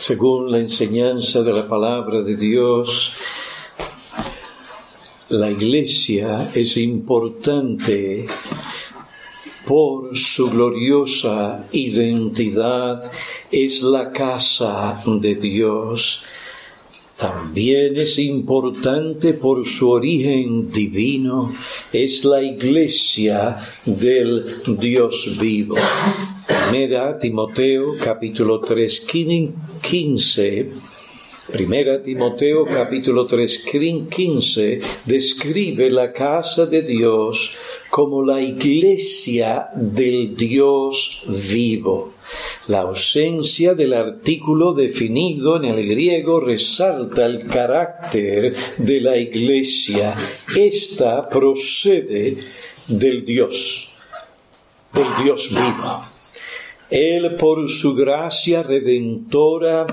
según la enseñanza de la palabra de Dios, la iglesia es importante por su gloriosa identidad, es la casa de Dios. También es importante por su origen divino, es la iglesia del Dios vivo. Primera Timoteo capítulo 3, 15. Primera Timoteo capítulo 3, 15 describe la casa de Dios como la iglesia del Dios vivo. La ausencia del artículo definido en el griego resalta el carácter de la iglesia. Esta procede del Dios, del Dios vivo. Él por su gracia redentora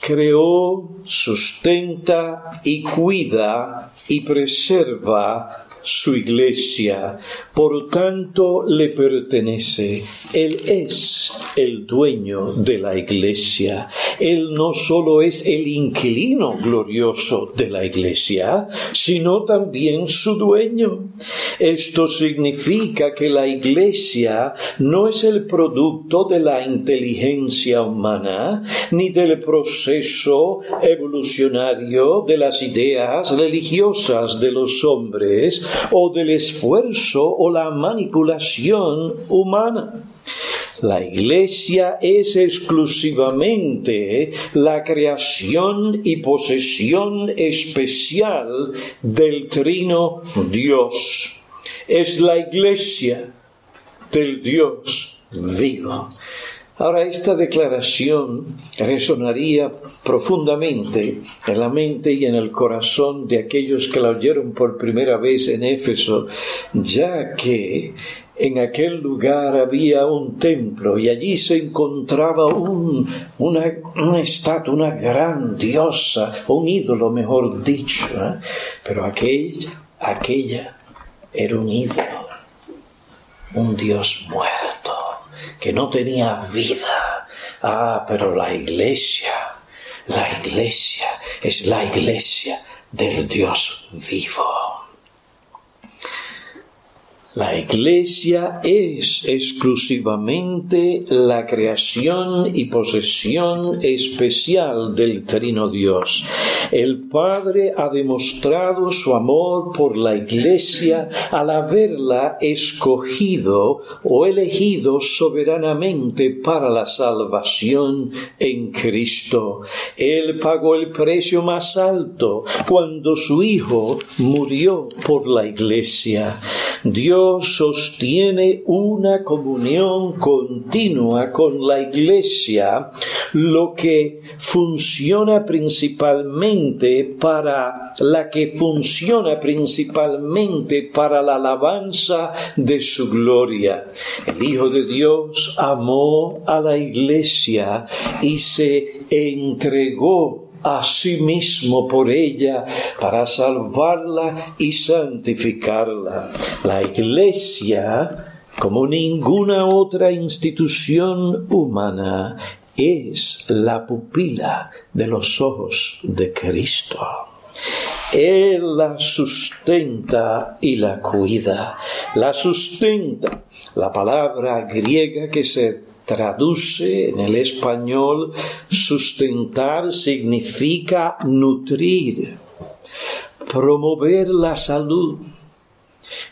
creó, sustenta y cuida y preserva su iglesia, por tanto le pertenece. Él es el dueño de la iglesia. Él no solo es el inquilino glorioso de la iglesia, sino también su dueño. Esto significa que la iglesia no es el producto de la inteligencia humana, ni del proceso evolucionario de las ideas religiosas de los hombres, o del esfuerzo o la manipulación humana. La iglesia es exclusivamente la creación y posesión especial del trino Dios. Es la iglesia del Dios vivo. Ahora, esta declaración resonaría profundamente en la mente y en el corazón de aquellos que la oyeron por primera vez en Éfeso, ya que en aquel lugar había un templo y allí se encontraba un, una, una estatua, una gran diosa, un ídolo, mejor dicho. ¿eh? Pero aquella, aquella era un ídolo, un dios muerto que no tenía vida. Ah, pero la iglesia, la iglesia es la iglesia del Dios vivo. La iglesia es exclusivamente la creación y posesión especial del Trino Dios. El Padre ha demostrado su amor por la iglesia al haberla escogido o elegido soberanamente para la salvación en Cristo. Él pagó el precio más alto cuando su Hijo murió por la iglesia. Sostiene una comunión continua con la Iglesia, lo que funciona principalmente para la que funciona principalmente para la alabanza de su gloria. El Hijo de Dios amó a la Iglesia y se entregó a sí mismo por ella para salvarla y santificarla. La Iglesia, como ninguna otra institución humana, es la pupila de los ojos de Cristo. Él la sustenta y la cuida. La sustenta. La palabra griega que se traduce en el español, sustentar significa nutrir, promover la salud,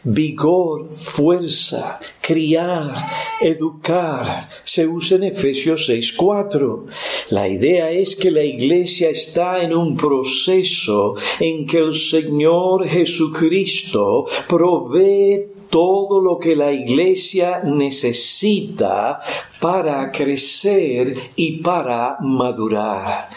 vigor, fuerza, criar, educar. Se usa en Efesios 6.4. La idea es que la iglesia está en un proceso en que el Señor Jesucristo provee todo lo que la iglesia necesita para crecer y para madurar.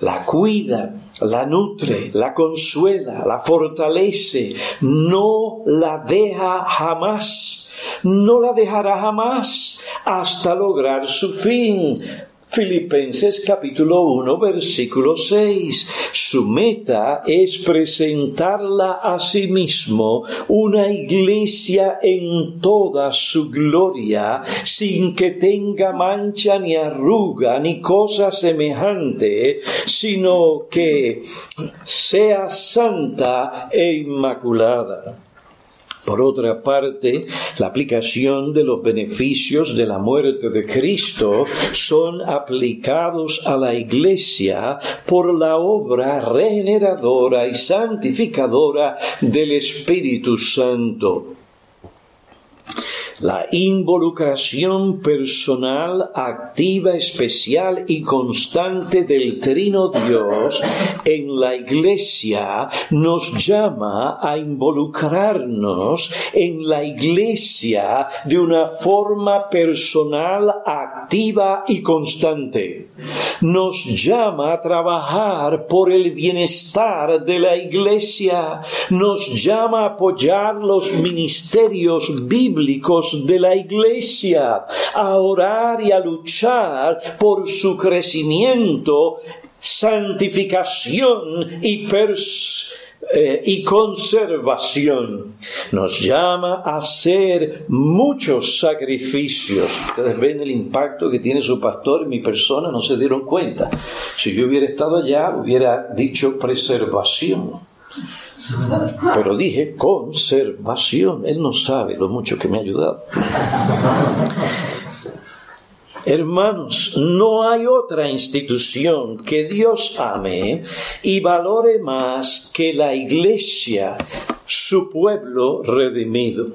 La cuida, la nutre, la consuela, la fortalece, no la deja jamás, no la dejará jamás hasta lograr su fin, Filipenses capítulo 1 versículo 6. Su meta es presentarla a sí mismo una iglesia en toda su gloria, sin que tenga mancha ni arruga ni cosa semejante, sino que sea santa e inmaculada. Por otra parte, la aplicación de los beneficios de la muerte de Cristo son aplicados a la Iglesia por la obra regeneradora y santificadora del Espíritu Santo la involucración personal, activa, especial y constante del Trino Dios en la Iglesia nos llama a involucrarnos en la Iglesia de una forma personal, activa y constante. Nos llama a trabajar por el bienestar de la Iglesia. Nos llama a apoyar los ministerios bíblicos de la iglesia, a orar y a luchar por su crecimiento, santificación y eh, y conservación. Nos llama a hacer muchos sacrificios. Ustedes ven el impacto que tiene su pastor en mi persona, no se dieron cuenta. Si yo hubiera estado allá, hubiera dicho preservación. Pero dije conservación. Él no sabe lo mucho que me ha ayudado. Hermanos, no hay otra institución que Dios ame y valore más que la iglesia, su pueblo redimido.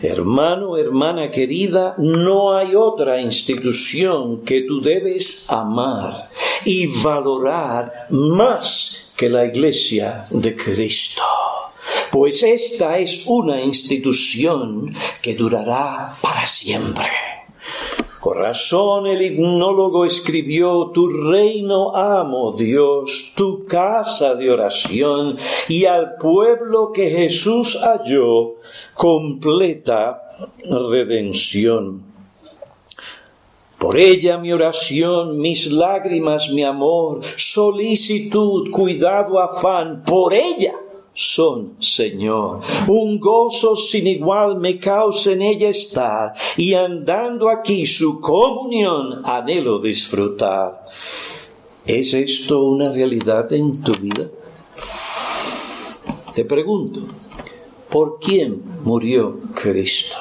Hermano, hermana querida, no hay otra institución que tú debes amar y valorar más que la iglesia de Cristo pues esta es una institución que durará para siempre. Con razón el hipnólogo escribió, Tu reino amo, Dios, tu casa de oración, y al pueblo que Jesús halló, completa redención. Por ella mi oración, mis lágrimas, mi amor, solicitud, cuidado, afán, por ella son, Señor. Un gozo sin igual me causa en ella estar y andando aquí su comunión anhelo disfrutar. ¿Es esto una realidad en tu vida? Te pregunto, ¿por quién murió Cristo?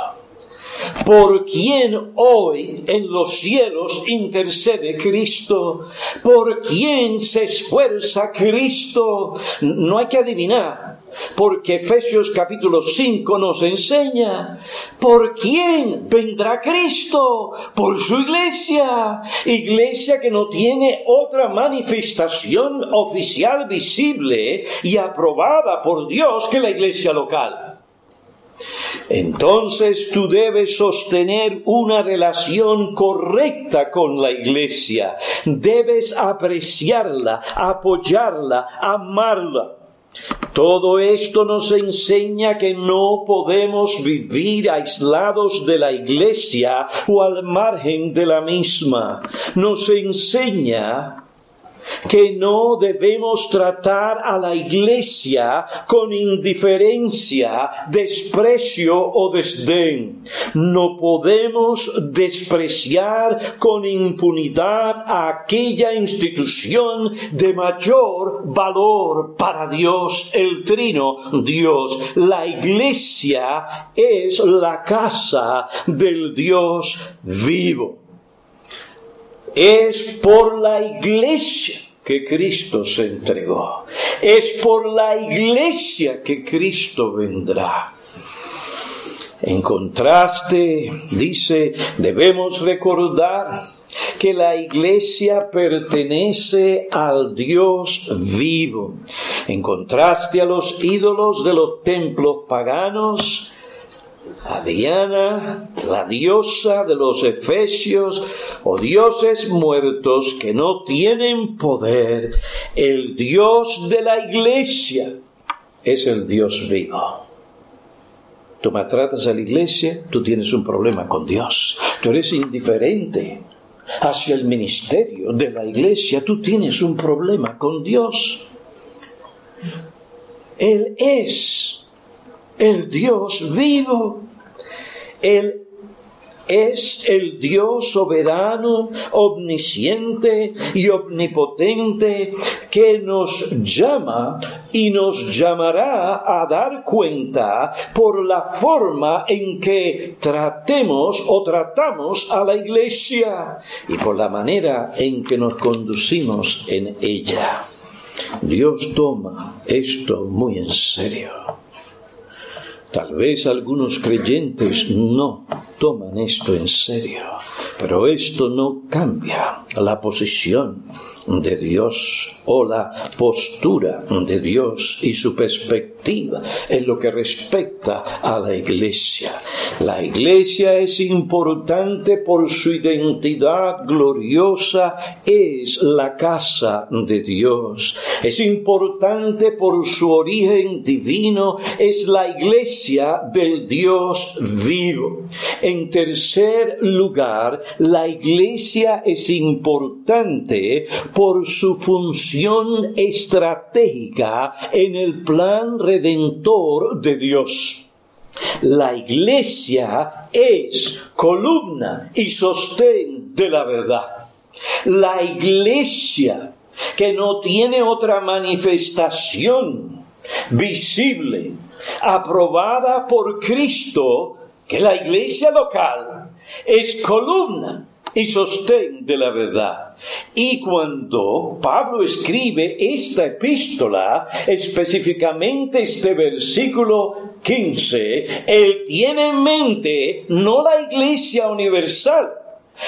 Por quién hoy en los cielos intercede Cristo, por quién se esfuerza Cristo. No hay que adivinar, porque Efesios capítulo 5 nos enseña por quién vendrá Cristo, por su iglesia, iglesia que no tiene otra manifestación oficial visible y aprobada por Dios que la iglesia local. Entonces tú debes sostener una relación correcta con la iglesia. Debes apreciarla, apoyarla, amarla. Todo esto nos enseña que no podemos vivir aislados de la iglesia o al margen de la misma. Nos enseña que no debemos tratar a la iglesia con indiferencia, desprecio o desdén. No podemos despreciar con impunidad a aquella institución de mayor valor para Dios, el trino Dios. La iglesia es la casa del Dios vivo. Es por la iglesia que Cristo se entregó. Es por la iglesia que Cristo vendrá. En contraste, dice, debemos recordar que la iglesia pertenece al Dios vivo. En contraste a los ídolos de los templos paganos, a Diana, la diosa de los efesios, o dioses muertos que no tienen poder, el Dios de la iglesia es el Dios vivo. Tú maltratas a la iglesia, tú tienes un problema con Dios. Tú eres indiferente hacia el ministerio de la iglesia, tú tienes un problema con Dios. Él es el Dios vivo. Él es el Dios soberano, omnisciente y omnipotente que nos llama y nos llamará a dar cuenta por la forma en que tratemos o tratamos a la iglesia y por la manera en que nos conducimos en ella. Dios toma esto muy en serio. Tal vez algunos creyentes no toman esto en serio, pero esto no cambia la posición de Dios o la postura de Dios y su perspectiva en lo que respecta a la iglesia. La iglesia es importante por su identidad gloriosa, es la casa de Dios. Es importante por su origen divino, es la iglesia del Dios vivo. En tercer lugar, la iglesia es importante por su función estratégica en el plan redentor de Dios. La iglesia es columna y sostén de la verdad. La iglesia que no tiene otra manifestación visible, aprobada por Cristo, que la iglesia local es columna y sostén de la verdad. Y cuando Pablo escribe esta epístola, específicamente este versículo 15, él tiene en mente no la iglesia universal,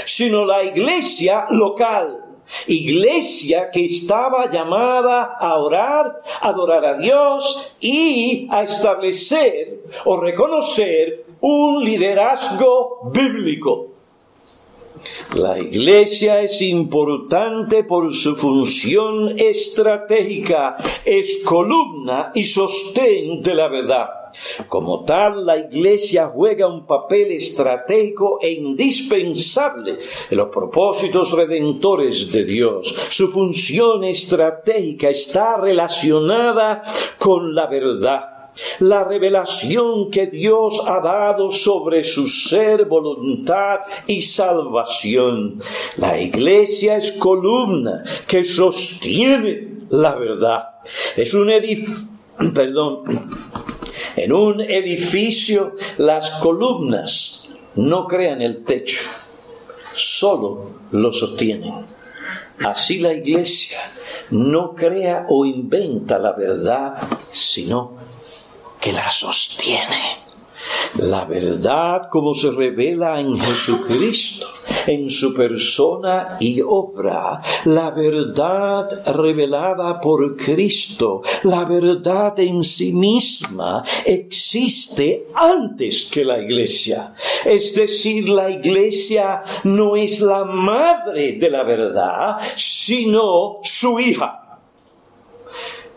sino la iglesia local. Iglesia que estaba llamada a orar, adorar a Dios y a establecer o reconocer un liderazgo bíblico. La Iglesia es importante por su función estratégica, es columna y sostén de la verdad. Como tal, la Iglesia juega un papel estratégico e indispensable en los propósitos redentores de Dios. Su función estratégica está relacionada con la verdad la revelación que Dios ha dado sobre su ser, voluntad y salvación. La iglesia es columna que sostiene la verdad. Es un edificio, perdón, en un edificio las columnas no crean el techo, solo lo sostienen. Así la iglesia no crea o inventa la verdad, sino que la sostiene. La verdad como se revela en Jesucristo, en su persona y obra, la verdad revelada por Cristo, la verdad en sí misma existe antes que la iglesia. Es decir, la iglesia no es la madre de la verdad, sino su hija.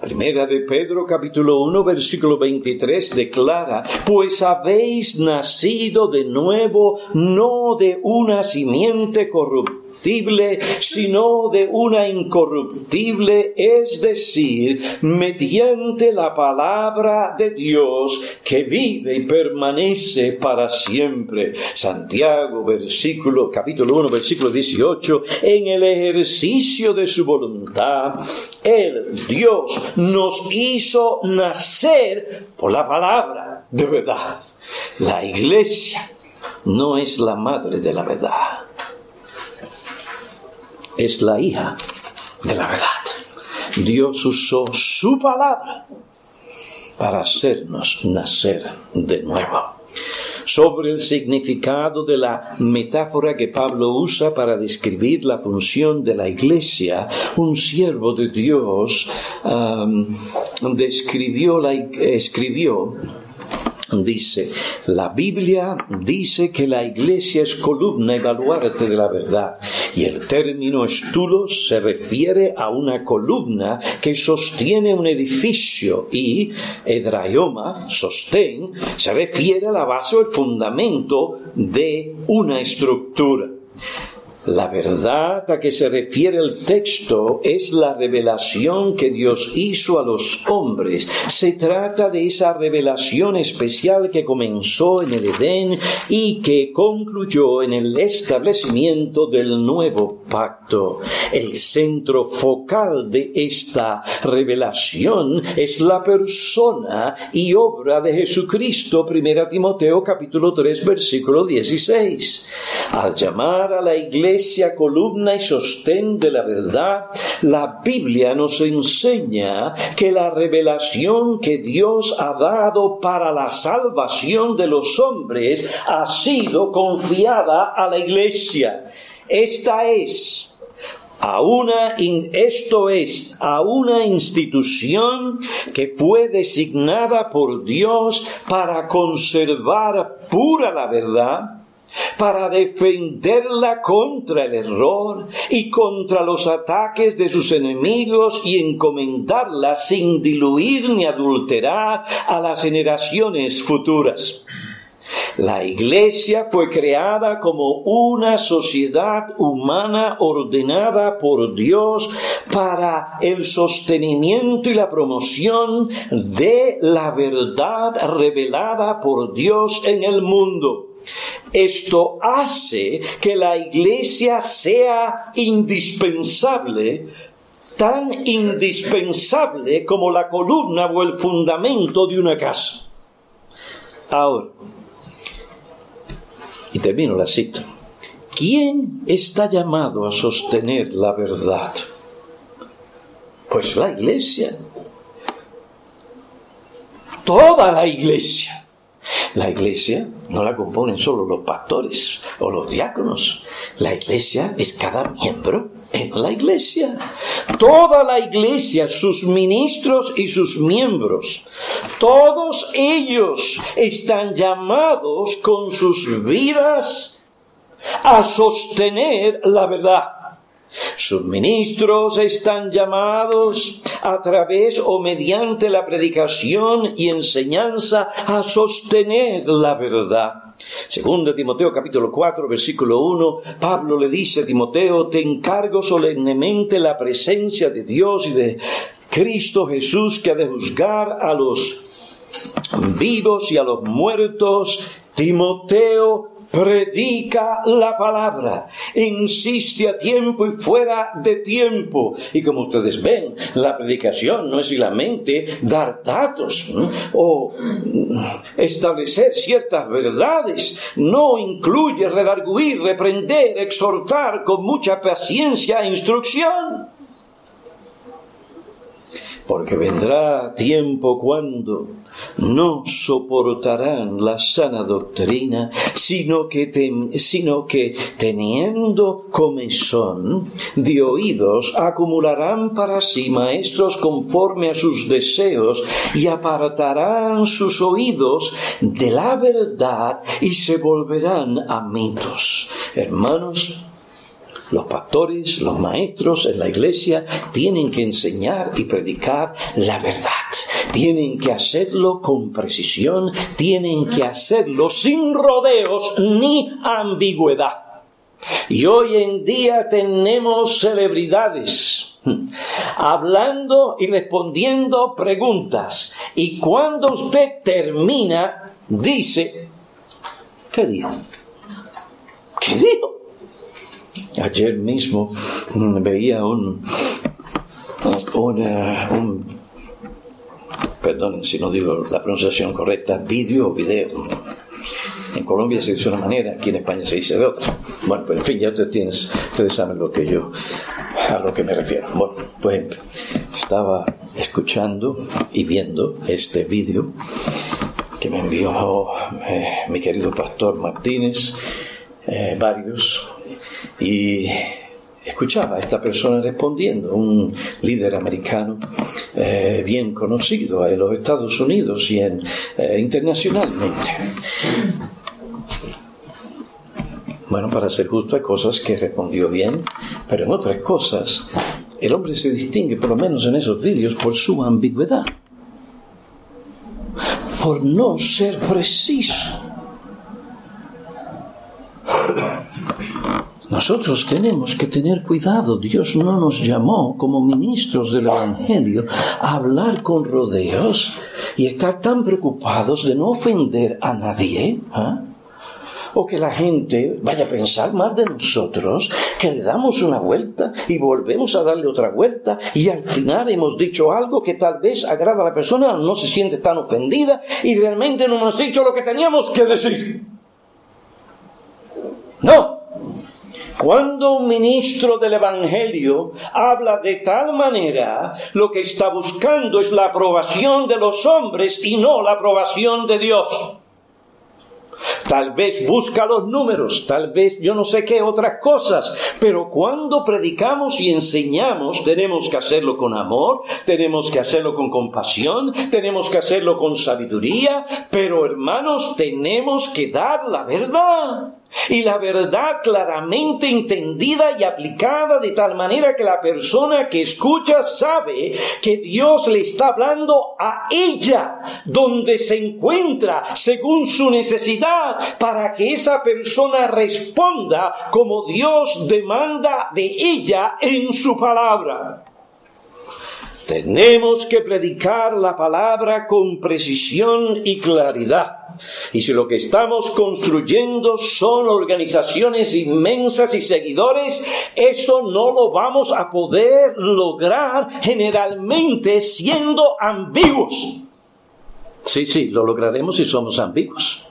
Primera de Pedro capítulo 1 versículo 23 declara, pues habéis nacido de nuevo no de una simiente corrupta sino de una incorruptible, es decir, mediante la palabra de Dios que vive y permanece para siempre. Santiago, versículo, capítulo 1, versículo 18, en el ejercicio de su voluntad, el Dios nos hizo nacer por la palabra de verdad. La iglesia no es la madre de la verdad es la hija de la verdad. Dios usó su palabra para hacernos nacer de nuevo. Sobre el significado de la metáfora que Pablo usa para describir la función de la iglesia, un siervo de Dios describió la, escribió dice, la Biblia dice que la iglesia es columna y de la verdad, y el término estulos se refiere a una columna que sostiene un edificio y edraioma, sostén, se refiere a la base o el fundamento de una estructura. La verdad a que se refiere el texto es la revelación que Dios hizo a los hombres. Se trata de esa revelación especial que comenzó en el Edén y que concluyó en el establecimiento del nuevo pacto. El centro focal de esta revelación es la persona y obra de Jesucristo. Primera Timoteo capítulo 3 versículo 16. Al llamar a la iglesia columna y sostén de la verdad, la Biblia nos enseña que la revelación que Dios ha dado para la salvación de los hombres ha sido confiada a la iglesia. Esta es a una, esto es, a una institución que fue designada por Dios para conservar pura la verdad, para defenderla contra el error y contra los ataques de sus enemigos y encomendarla sin diluir ni adulterar a las generaciones futuras. La Iglesia fue creada como una sociedad humana ordenada por Dios para el sostenimiento y la promoción de la verdad revelada por Dios en el mundo. Esto hace que la iglesia sea indispensable, tan indispensable como la columna o el fundamento de una casa. Ahora, y termino la cita. ¿Quién está llamado a sostener la verdad? Pues la iglesia. Toda la iglesia. La iglesia no la componen solo los pastores o los diáconos. La iglesia es cada miembro en la iglesia. Toda la iglesia, sus ministros y sus miembros, todos ellos están llamados con sus vidas a sostener la verdad. Sus ministros están llamados a través o mediante la predicación y enseñanza a sostener la verdad. Segundo Timoteo capítulo 4 versículo 1, Pablo le dice a Timoteo, te encargo solemnemente la presencia de Dios y de Cristo Jesús que ha de juzgar a los vivos y a los muertos. Timoteo predica la palabra, insiste a tiempo y fuera de tiempo. Y como ustedes ven, la predicación no es solamente dar datos o establecer ciertas verdades, no incluye redarguir, reprender, exhortar con mucha paciencia e instrucción. Porque vendrá tiempo cuando no soportarán la sana doctrina, sino que, sino que teniendo comezón de oídos, acumularán para sí maestros conforme a sus deseos y apartarán sus oídos de la verdad y se volverán a mitos. Hermanos, los pastores, los maestros en la iglesia tienen que enseñar y predicar la verdad. Tienen que hacerlo con precisión, tienen que hacerlo sin rodeos ni ambigüedad. Y hoy en día tenemos celebridades hablando y respondiendo preguntas. Y cuando usted termina, dice, ¿qué dijo? ¿Qué dijo? Ayer mismo veía un, un perdonen si no digo la pronunciación correcta, vídeo o video. En Colombia se dice de una manera, aquí en España se dice de otra. Bueno, pero en fin, ya ustedes, tienen, ustedes saben lo que yo, a lo que me refiero. Bueno, pues estaba escuchando y viendo este vídeo que me envió eh, mi querido pastor Martínez, eh, varios y escuchaba a esta persona respondiendo, un líder americano eh, bien conocido en los Estados Unidos y en, eh, internacionalmente. Bueno, para ser justo, hay cosas que respondió bien, pero en otras cosas el hombre se distingue, por lo menos en esos vídeos, por su ambigüedad, por no ser preciso. Nosotros tenemos que tener cuidado. Dios no nos llamó como ministros del Evangelio a hablar con rodeos y estar tan preocupados de no ofender a nadie. ¿ah? o que la gente vaya a pensar más de nosotros, que le damos una vuelta y volvemos a darle otra vuelta y al final hemos dicho algo que tal vez agrada a la persona, no se siente tan ofendida y realmente no hemos dicho lo que teníamos que decir. No. Cuando un ministro del Evangelio habla de tal manera, lo que está buscando es la aprobación de los hombres y no la aprobación de Dios. Tal vez busca los números, tal vez yo no sé qué otras cosas, pero cuando predicamos y enseñamos tenemos que hacerlo con amor, tenemos que hacerlo con compasión, tenemos que hacerlo con sabiduría, pero hermanos tenemos que dar la verdad y la verdad claramente entendida y aplicada de tal manera que la persona que escucha sabe que Dios le está hablando a ella donde se encuentra según su necesidad para que esa persona responda como Dios demanda de ella en su palabra. Tenemos que predicar la palabra con precisión y claridad. Y si lo que estamos construyendo son organizaciones inmensas y seguidores, eso no lo vamos a poder lograr generalmente siendo ambiguos. Sí, sí, lo lograremos si somos ambiguos.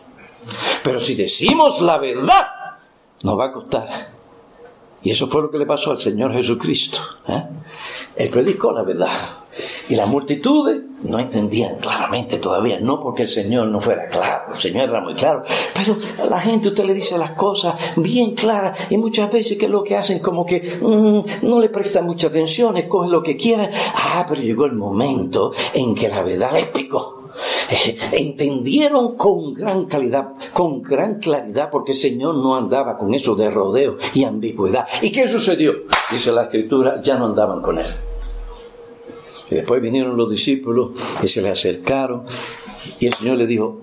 Pero si decimos la verdad, nos va a costar. Y eso fue lo que le pasó al Señor Jesucristo. ¿eh? Él predicó la verdad. Y las multitudes no entendían claramente todavía, no porque el Señor no fuera claro, el Señor era muy claro, pero a la gente usted le dice las cosas bien claras y muchas veces que lo que hacen como que mm, no le presta mucha atención, escogen lo que quieran. Ah, pero llegó el momento en que la verdad les picó. Eh, entendieron con gran calidad, con gran claridad, porque el Señor no andaba con eso de rodeo y ambigüedad. ¿Y qué sucedió? Dice la Escritura, ya no andaban con él. Y después vinieron los discípulos y se le acercaron y el Señor le dijo,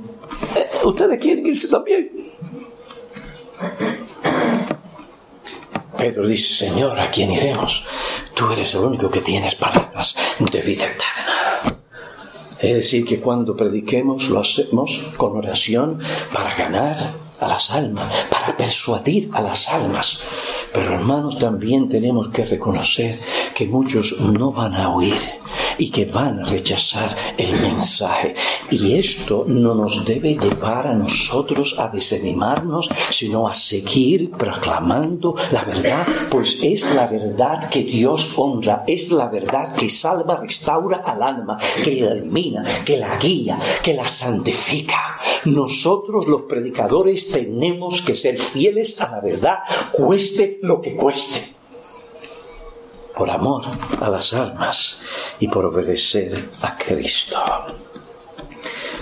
eh, ¿ustedes quieren irse también? Pedro dice, Señor, ¿a quién iremos? Tú eres el único que tienes palabras de vida eterna. Es decir, que cuando prediquemos lo hacemos con oración para ganar a las almas, para persuadir a las almas. Pero hermanos, también tenemos que reconocer que muchos no van a oír y que van a rechazar el mensaje. Y esto no nos debe llevar a nosotros a desanimarnos, sino a seguir proclamando la verdad, pues es la verdad que Dios honra, es la verdad que salva, restaura al alma, que la elimina, que la guía, que la santifica. Nosotros los predicadores tenemos que ser fieles a la verdad, cueste lo que cueste por amor a las almas y por obedecer a Cristo.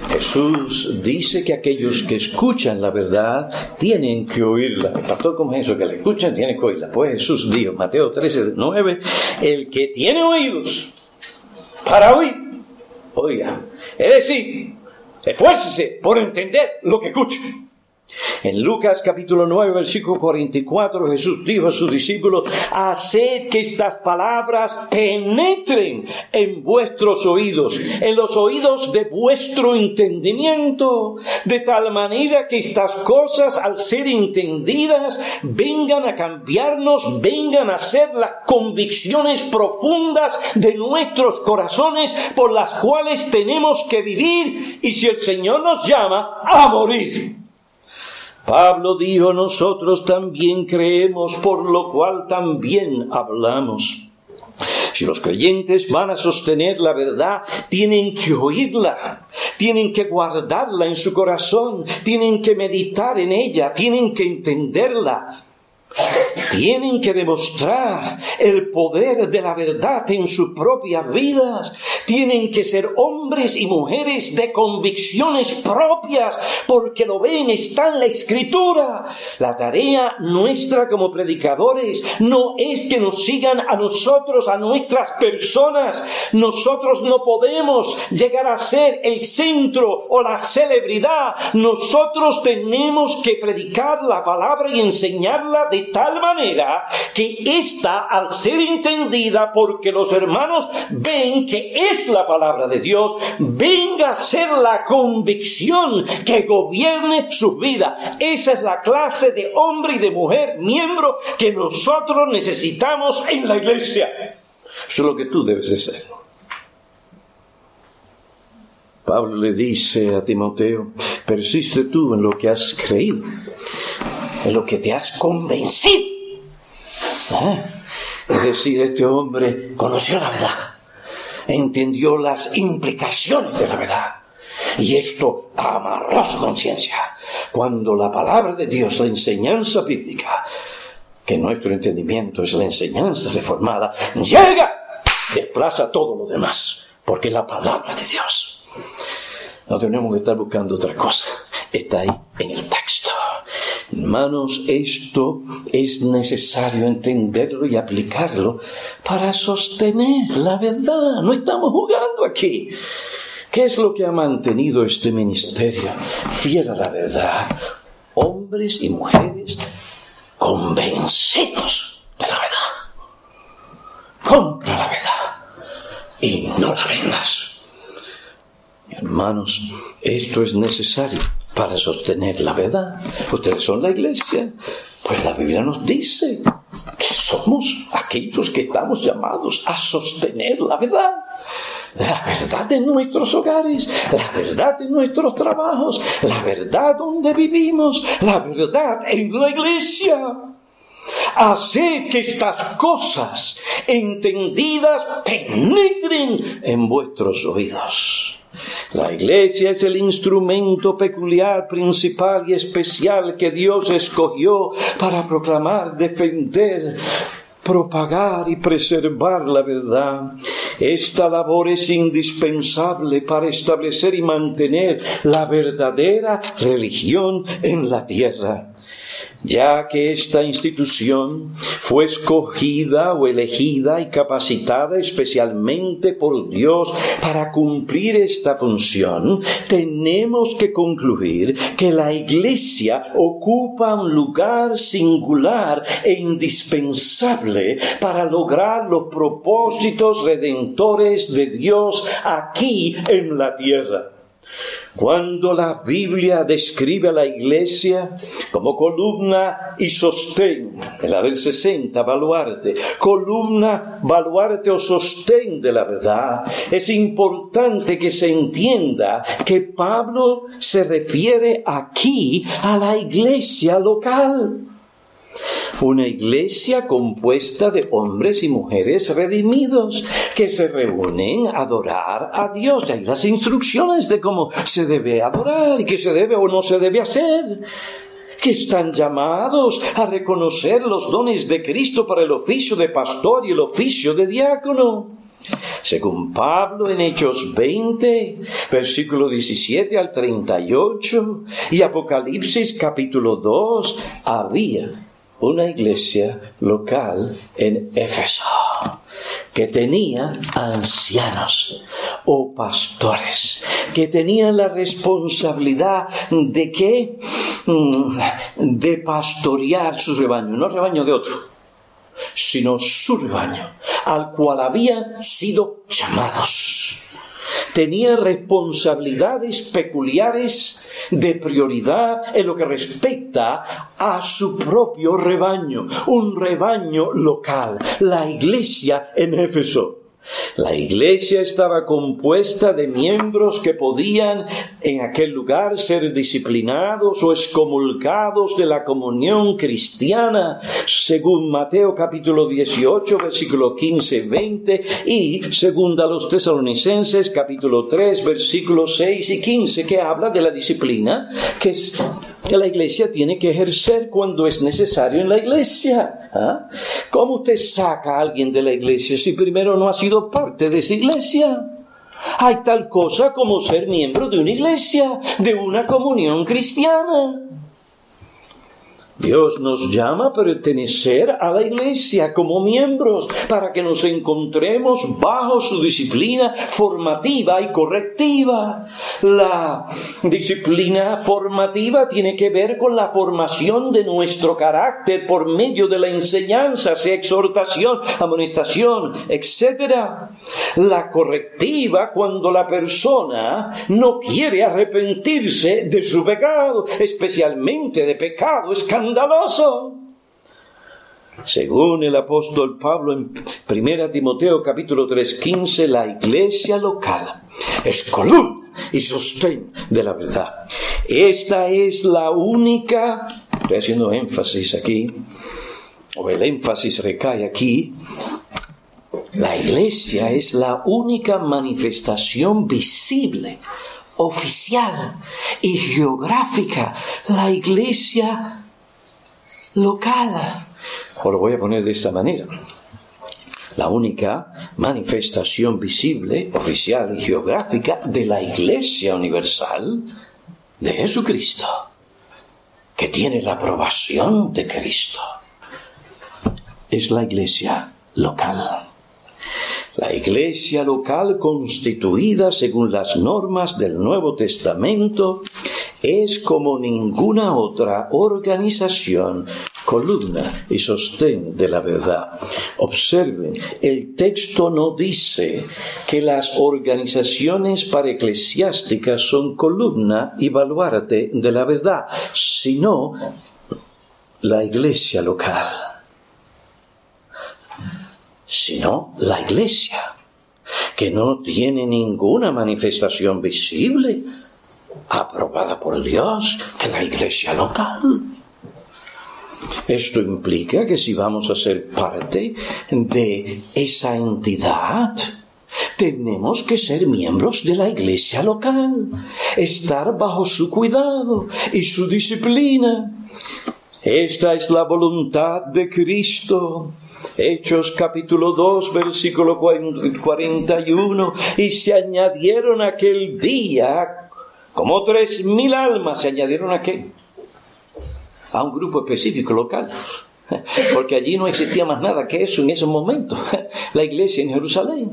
Jesús dice que aquellos que escuchan la verdad tienen que oírla. Pastor, ¿cómo es eso? Que la escuchan, tienen que oírla. Pues Jesús dijo, Mateo 13, 9, el que tiene oídos para oír, oiga. Es decir, esfuércese por entender lo que escucha. En Lucas capítulo 9, versículo 44, Jesús dijo a sus discípulos, haced que estas palabras penetren en vuestros oídos, en los oídos de vuestro entendimiento, de tal manera que estas cosas al ser entendidas vengan a cambiarnos, vengan a ser las convicciones profundas de nuestros corazones por las cuales tenemos que vivir y si el Señor nos llama a morir. Pablo dijo, nosotros también creemos, por lo cual también hablamos. Si los creyentes van a sostener la verdad, tienen que oírla, tienen que guardarla en su corazón, tienen que meditar en ella, tienen que entenderla. Tienen que demostrar el poder de la verdad en sus propias vidas. Tienen que ser hombres y mujeres de convicciones propias, porque lo ven, está en la escritura. La tarea nuestra como predicadores no es que nos sigan a nosotros, a nuestras personas. Nosotros no podemos llegar a ser el centro o la celebridad. Nosotros tenemos que predicar la palabra y enseñarla de tal manera que ésta, al ser entendida porque los hermanos ven que es la palabra de Dios, venga a ser la convicción que gobierne su vida. Esa es la clase de hombre y de mujer, miembro que nosotros necesitamos en la iglesia. Eso es lo que tú debes de ser. Pablo le dice a Timoteo, persiste tú en lo que has creído, en lo que te has convencido. ¿Eh? Es decir, este hombre conoció la verdad, entendió las implicaciones de la verdad. Y esto amarró su conciencia. Cuando la palabra de Dios, la enseñanza bíblica, que nuestro entendimiento es la enseñanza reformada, llega, desplaza todo lo demás, porque es la palabra de Dios. No tenemos que estar buscando otra cosa. Está ahí en el texto. Hermanos, esto es necesario entenderlo y aplicarlo para sostener la verdad. No estamos jugando aquí. ¿Qué es lo que ha mantenido este ministerio fiel a la verdad? Hombres y mujeres convencidos de la verdad. Compra la verdad y no la vendas. Hermanos, esto es necesario para sostener la verdad. Ustedes son la iglesia. Pues la Biblia nos dice que somos aquellos que estamos llamados a sostener la verdad. La verdad de nuestros hogares, la verdad de nuestros trabajos, la verdad donde vivimos, la verdad en la iglesia. Haced que estas cosas entendidas penetren en vuestros oídos. La iglesia es el instrumento peculiar, principal y especial que Dios escogió para proclamar, defender, propagar y preservar la verdad. Esta labor es indispensable para establecer y mantener la verdadera religión en la tierra ya que esta institución fue escogida o elegida y capacitada especialmente por Dios para cumplir esta función, tenemos que concluir que la Iglesia ocupa un lugar singular e indispensable para lograr los propósitos redentores de Dios aquí en la tierra. Cuando la Biblia describe a la iglesia como columna y sostén, en la del 60, baluarte, columna, baluarte o sostén de la verdad, es importante que se entienda que Pablo se refiere aquí a la iglesia local. Una iglesia compuesta de hombres y mujeres redimidos que se reúnen a adorar a Dios. Y hay las instrucciones de cómo se debe adorar y qué se debe o no se debe hacer que están llamados a reconocer los dones de Cristo para el oficio de pastor y el oficio de diácono. Según Pablo en Hechos 20, versículo 17 al 38 y Apocalipsis capítulo 2, había una iglesia local en Éfeso que tenía ancianos o pastores, que tenían la responsabilidad de qué? Mm, de pastorear su rebaño, no rebaño de otro, sino su rebaño, al cual habían sido llamados tenía responsabilidades peculiares de prioridad en lo que respecta a su propio rebaño, un rebaño local, la iglesia en Éfeso. La iglesia estaba compuesta de miembros que podían en aquel lugar ser disciplinados o excomulgados de la comunión cristiana, según Mateo capítulo 18, versículo 15, 20 y según a los tesalonicenses capítulo 3, versículos 6 y 15, que habla de la disciplina que es que la iglesia tiene que ejercer cuando es necesario en la iglesia. ¿Ah? ¿Cómo usted saca a alguien de la iglesia si primero no ha sido parte de esa iglesia? Hay tal cosa como ser miembro de una iglesia, de una comunión cristiana. Dios nos llama a pertenecer a la iglesia como miembros para que nos encontremos bajo su disciplina formativa y correctiva. La disciplina formativa tiene que ver con la formación de nuestro carácter por medio de la enseñanza, sea exhortación, amonestación, etc. La correctiva cuando la persona no quiere arrepentirse de su pecado, especialmente de pecado escandaloso según el apóstol Pablo en 1 Timoteo capítulo 3:15, la iglesia local es columna y sostén de la verdad. Esta es la única, estoy haciendo énfasis aquí, o el énfasis recae aquí, la iglesia es la única manifestación visible, oficial y geográfica. La iglesia local. O lo voy a poner de esta manera. La única manifestación visible, oficial y geográfica de la Iglesia Universal de Jesucristo, que tiene la aprobación de Cristo, es la Iglesia local. La iglesia local constituida según las normas del Nuevo Testamento es como ninguna otra organización columna y sostén de la verdad. Observen, el texto no dice que las organizaciones para eclesiásticas son columna y baluarte de la verdad, sino la iglesia local, sino la iglesia, que no tiene ninguna manifestación visible aprobada por Dios que la iglesia local. Esto implica que si vamos a ser parte de esa entidad, tenemos que ser miembros de la iglesia local, estar bajo su cuidado y su disciplina. Esta es la voluntad de Cristo. Hechos capítulo 2, versículo 41. Y se añadieron aquel día como tres mil almas se añadieron a qué? A un grupo específico local. Porque allí no existía más nada que eso en esos momentos. La iglesia en Jerusalén.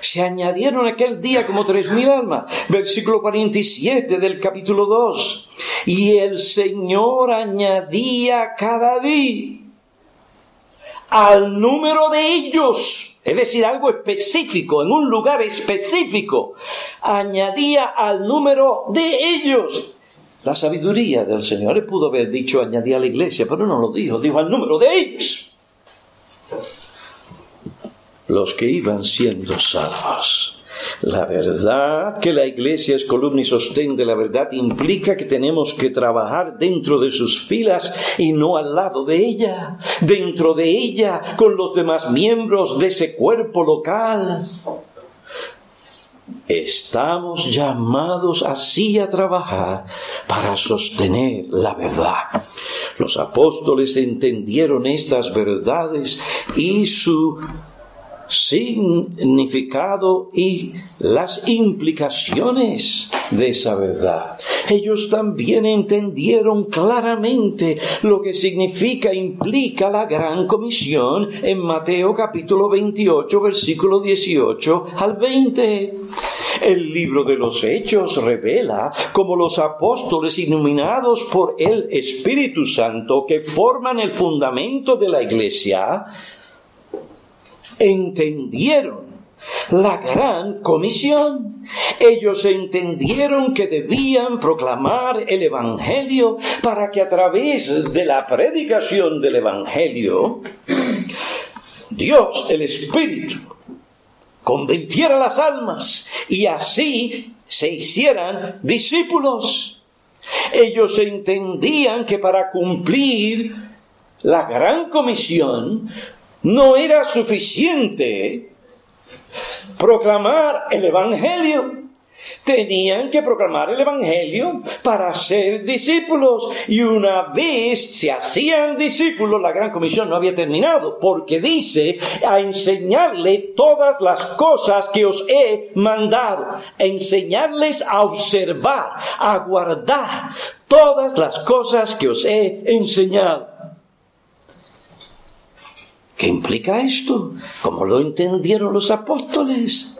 Se añadieron aquel día como tres mil almas. Versículo 47 del capítulo 2. Y el Señor añadía cada día al número de ellos, es decir, algo específico, en un lugar específico, añadía al número de ellos. La sabiduría del Señor le pudo haber dicho añadía a la iglesia, pero no lo dijo, dijo al número de ellos. Los que iban siendo salvos. La verdad que la iglesia es columna y sostén de la verdad implica que tenemos que trabajar dentro de sus filas y no al lado de ella, dentro de ella, con los demás miembros de ese cuerpo local. Estamos llamados así a trabajar para sostener la verdad. Los apóstoles entendieron estas verdades y su significado y las implicaciones de esa verdad. Ellos también entendieron claramente lo que significa, implica la gran comisión en Mateo capítulo 28, versículo 18 al 20. El libro de los Hechos revela cómo los apóstoles iluminados por el Espíritu Santo que forman el fundamento de la iglesia entendieron la gran comisión. Ellos entendieron que debían proclamar el Evangelio para que a través de la predicación del Evangelio, Dios, el Espíritu, convirtiera las almas y así se hicieran discípulos. Ellos entendían que para cumplir la gran comisión no era suficiente proclamar el Evangelio, tenían que proclamar el Evangelio para ser discípulos. Y una vez se hacían discípulos, la gran comisión no había terminado, porque dice a enseñarle todas las cosas que os he mandado, enseñarles a observar, a guardar todas las cosas que os he enseñado. ¿Qué implica esto? ¿Cómo lo entendieron los apóstoles?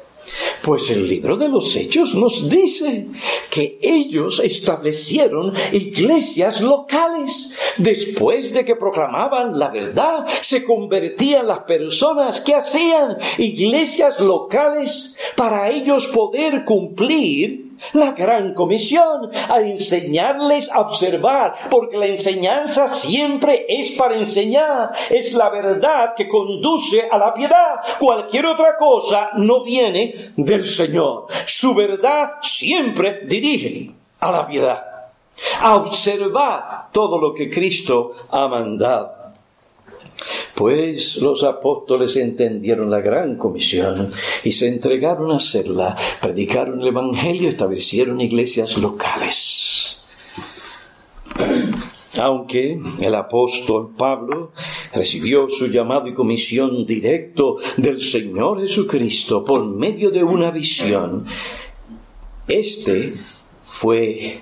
Pues el libro de los Hechos nos dice que ellos establecieron iglesias locales. Después de que proclamaban la verdad, se convertían las personas que hacían iglesias locales para ellos poder cumplir la gran comisión, a enseñarles a observar, porque la enseñanza siempre es para enseñar, es la verdad que conduce a la piedad. Cualquier otra cosa no viene del Señor. Su verdad siempre dirige a la piedad, a observar todo lo que Cristo ha mandado. Pues los apóstoles entendieron la gran comisión y se entregaron a hacerla, predicaron el Evangelio, establecieron iglesias locales. Aunque el apóstol Pablo recibió su llamado y comisión directo del Señor Jesucristo por medio de una visión, este fue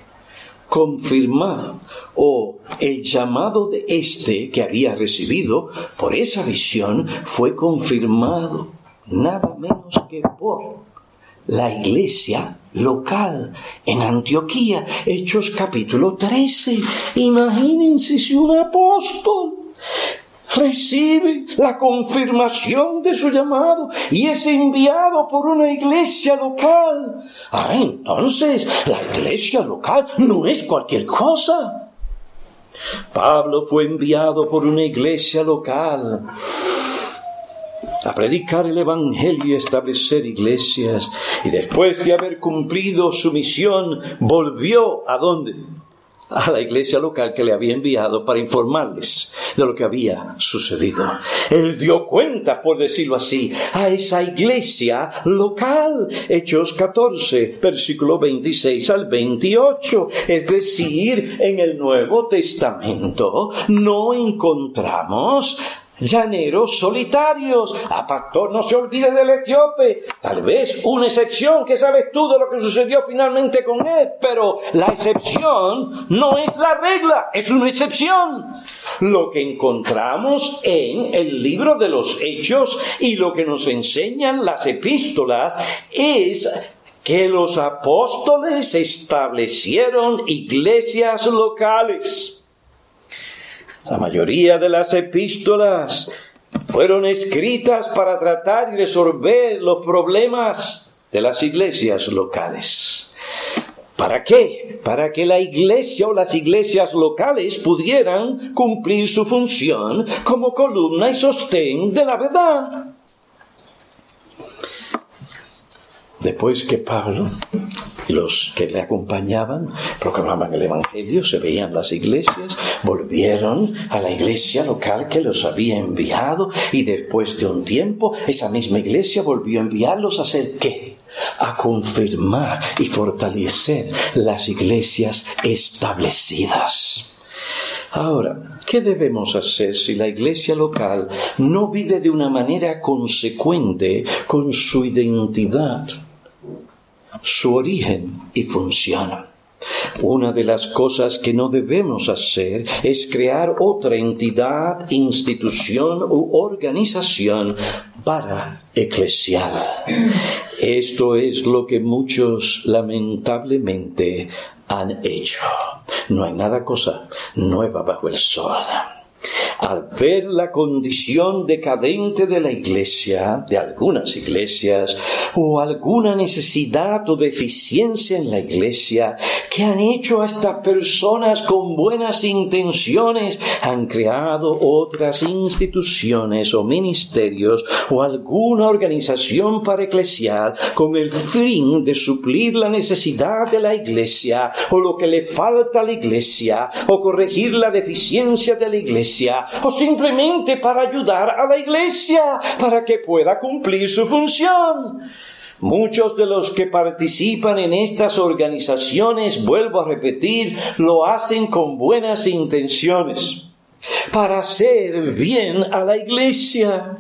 confirmado o el llamado de este que había recibido por esa visión fue confirmado nada menos que por la iglesia local en Antioquía, Hechos capítulo 13. Imagínense si un apóstol recibe la confirmación de su llamado y es enviado por una iglesia local. Ah, entonces la iglesia local no es cualquier cosa. Pablo fue enviado por una iglesia local a predicar el Evangelio y establecer iglesias. Y después de haber cumplido su misión, volvió a donde? A la iglesia local que le había enviado para informarles de lo que había sucedido. Él dio cuenta, por decirlo así, a esa iglesia local. Hechos 14, versículo 26 al 28. Es decir, en el Nuevo Testamento no encontramos llaneros solitarios. A pastor no se olvide del etíope. Tal vez una excepción, que sabes tú de lo que sucedió finalmente con él, pero la excepción no es la regla, es una excepción. Lo que encontramos en el libro de los hechos y lo que nos enseñan las epístolas es que los apóstoles establecieron iglesias locales la mayoría de las epístolas fueron escritas para tratar y resolver los problemas de las iglesias locales. ¿Para qué? Para que la iglesia o las iglesias locales pudieran cumplir su función como columna y sostén de la verdad. Después que Pablo y los que le acompañaban proclamaban el Evangelio, se veían las iglesias, volvieron a la iglesia local que los había enviado y después de un tiempo esa misma iglesia volvió a enviarlos a hacer qué? A confirmar y fortalecer las iglesias establecidas. Ahora, ¿qué debemos hacer si la iglesia local no vive de una manera consecuente con su identidad? Su origen y función. Una de las cosas que no debemos hacer es crear otra entidad, institución u organización para eclesial. Esto es lo que muchos lamentablemente han hecho. No hay nada cosa nueva bajo el sol al ver la condición decadente de la iglesia, de algunas iglesias, o alguna necesidad o deficiencia en la iglesia que han hecho a estas personas con buenas intenciones, han creado otras instituciones o ministerios o alguna organización para eclesial con el fin de suplir la necesidad de la iglesia o lo que le falta a la iglesia o corregir la deficiencia de la iglesia o simplemente para ayudar a la iglesia para que pueda cumplir su función. Muchos de los que participan en estas organizaciones, vuelvo a repetir, lo hacen con buenas intenciones para hacer bien a la iglesia.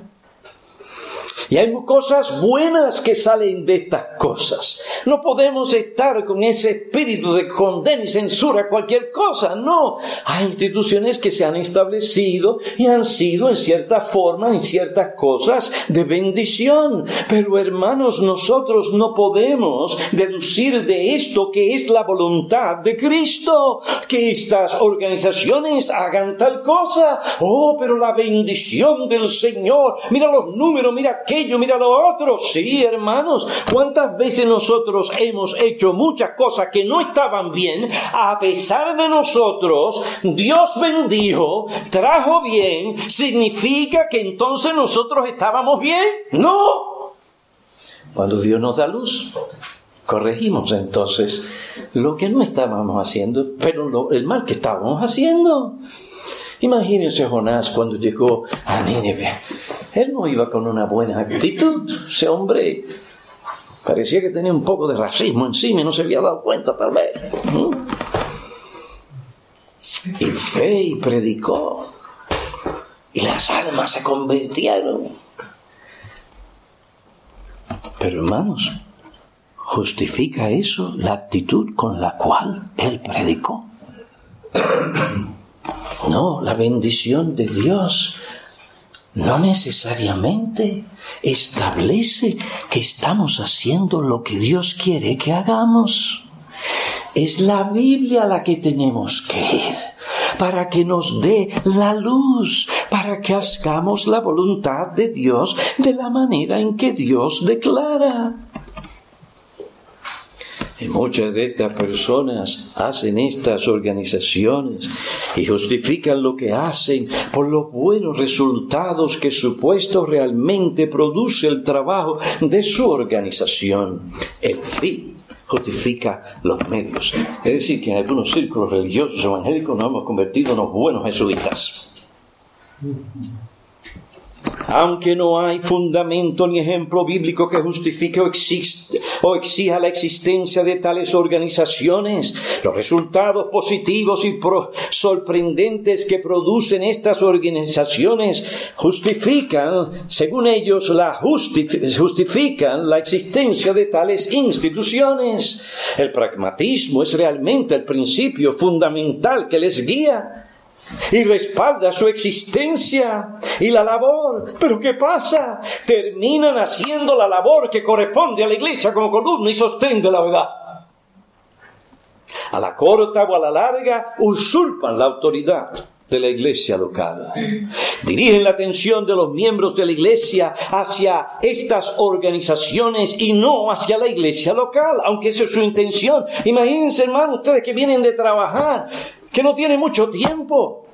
Y hay cosas buenas que salen de estas cosas. No podemos estar con ese espíritu de condena y censura cualquier cosa. No. Hay instituciones que se han establecido y han sido en cierta forma, en ciertas cosas, de bendición. Pero hermanos, nosotros no podemos deducir de esto que es la voluntad de Cristo. Que estas organizaciones hagan tal cosa. Oh, pero la bendición del Señor. Mira los números, mira qué yo mira lo otro. Sí, hermanos, ¿cuántas veces nosotros hemos hecho muchas cosas que no estaban bien? A pesar de nosotros, Dios bendijo, trajo bien, significa que entonces nosotros estábamos bien. No. Cuando Dios nos da luz, corregimos entonces lo que no estábamos haciendo, pero el mal que estábamos haciendo. Imagínense Jonás cuando llegó a Nínive. Él no iba con una buena actitud. Ese hombre parecía que tenía un poco de racismo encima y no se había dado cuenta tal vez. Y fe y predicó. Y las almas se convirtieron. Pero hermanos, ¿justifica eso la actitud con la cual él predicó? No, la bendición de Dios no necesariamente establece que estamos haciendo lo que Dios quiere que hagamos. Es la Biblia la que tenemos que ir para que nos dé la luz, para que hagamos la voluntad de Dios de la manera en que Dios declara. Y muchas de estas personas hacen estas organizaciones y justifican lo que hacen por los buenos resultados que supuesto realmente produce el trabajo de su organización. El fin justifica los medios. Es decir, que en algunos círculos religiosos evangélicos nos hemos convertido en los buenos jesuitas aunque no hay fundamento ni ejemplo bíblico que justifique o, exija la existencia de tales organizaciones, los resultados positivos y sorprendentes que producen estas organizaciones justifican, según ellos, la justifican la existencia de tales instituciones. El pragmatismo es realmente el principio fundamental que les guía y respalda su existencia y la labor. Pero ¿qué pasa? Terminan haciendo la labor que corresponde a la iglesia como columna y sostén de la verdad. A la corta o a la larga usurpan la autoridad de la iglesia local. Dirigen la atención de los miembros de la iglesia hacia estas organizaciones y no hacia la iglesia local, aunque esa es su intención. Imagínense, hermano, ustedes que vienen de trabajar que no tiene mucho tiempo.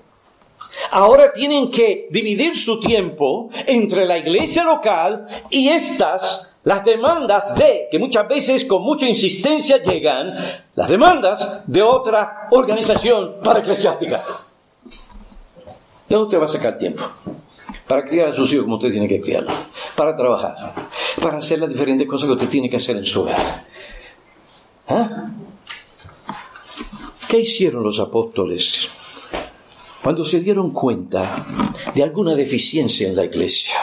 Ahora tienen que dividir su tiempo entre la iglesia local y estas, las demandas de, que muchas veces con mucha insistencia llegan, las demandas de otra organización para eclesiástica. ¿De dónde va a sacar tiempo? Para criar a sus hijos como usted tiene que criarlos, para trabajar, para hacer las diferentes cosas que usted tiene que hacer en su hogar. ¿Ah? ¿Qué hicieron los apóstoles cuando se dieron cuenta de alguna deficiencia en la iglesia?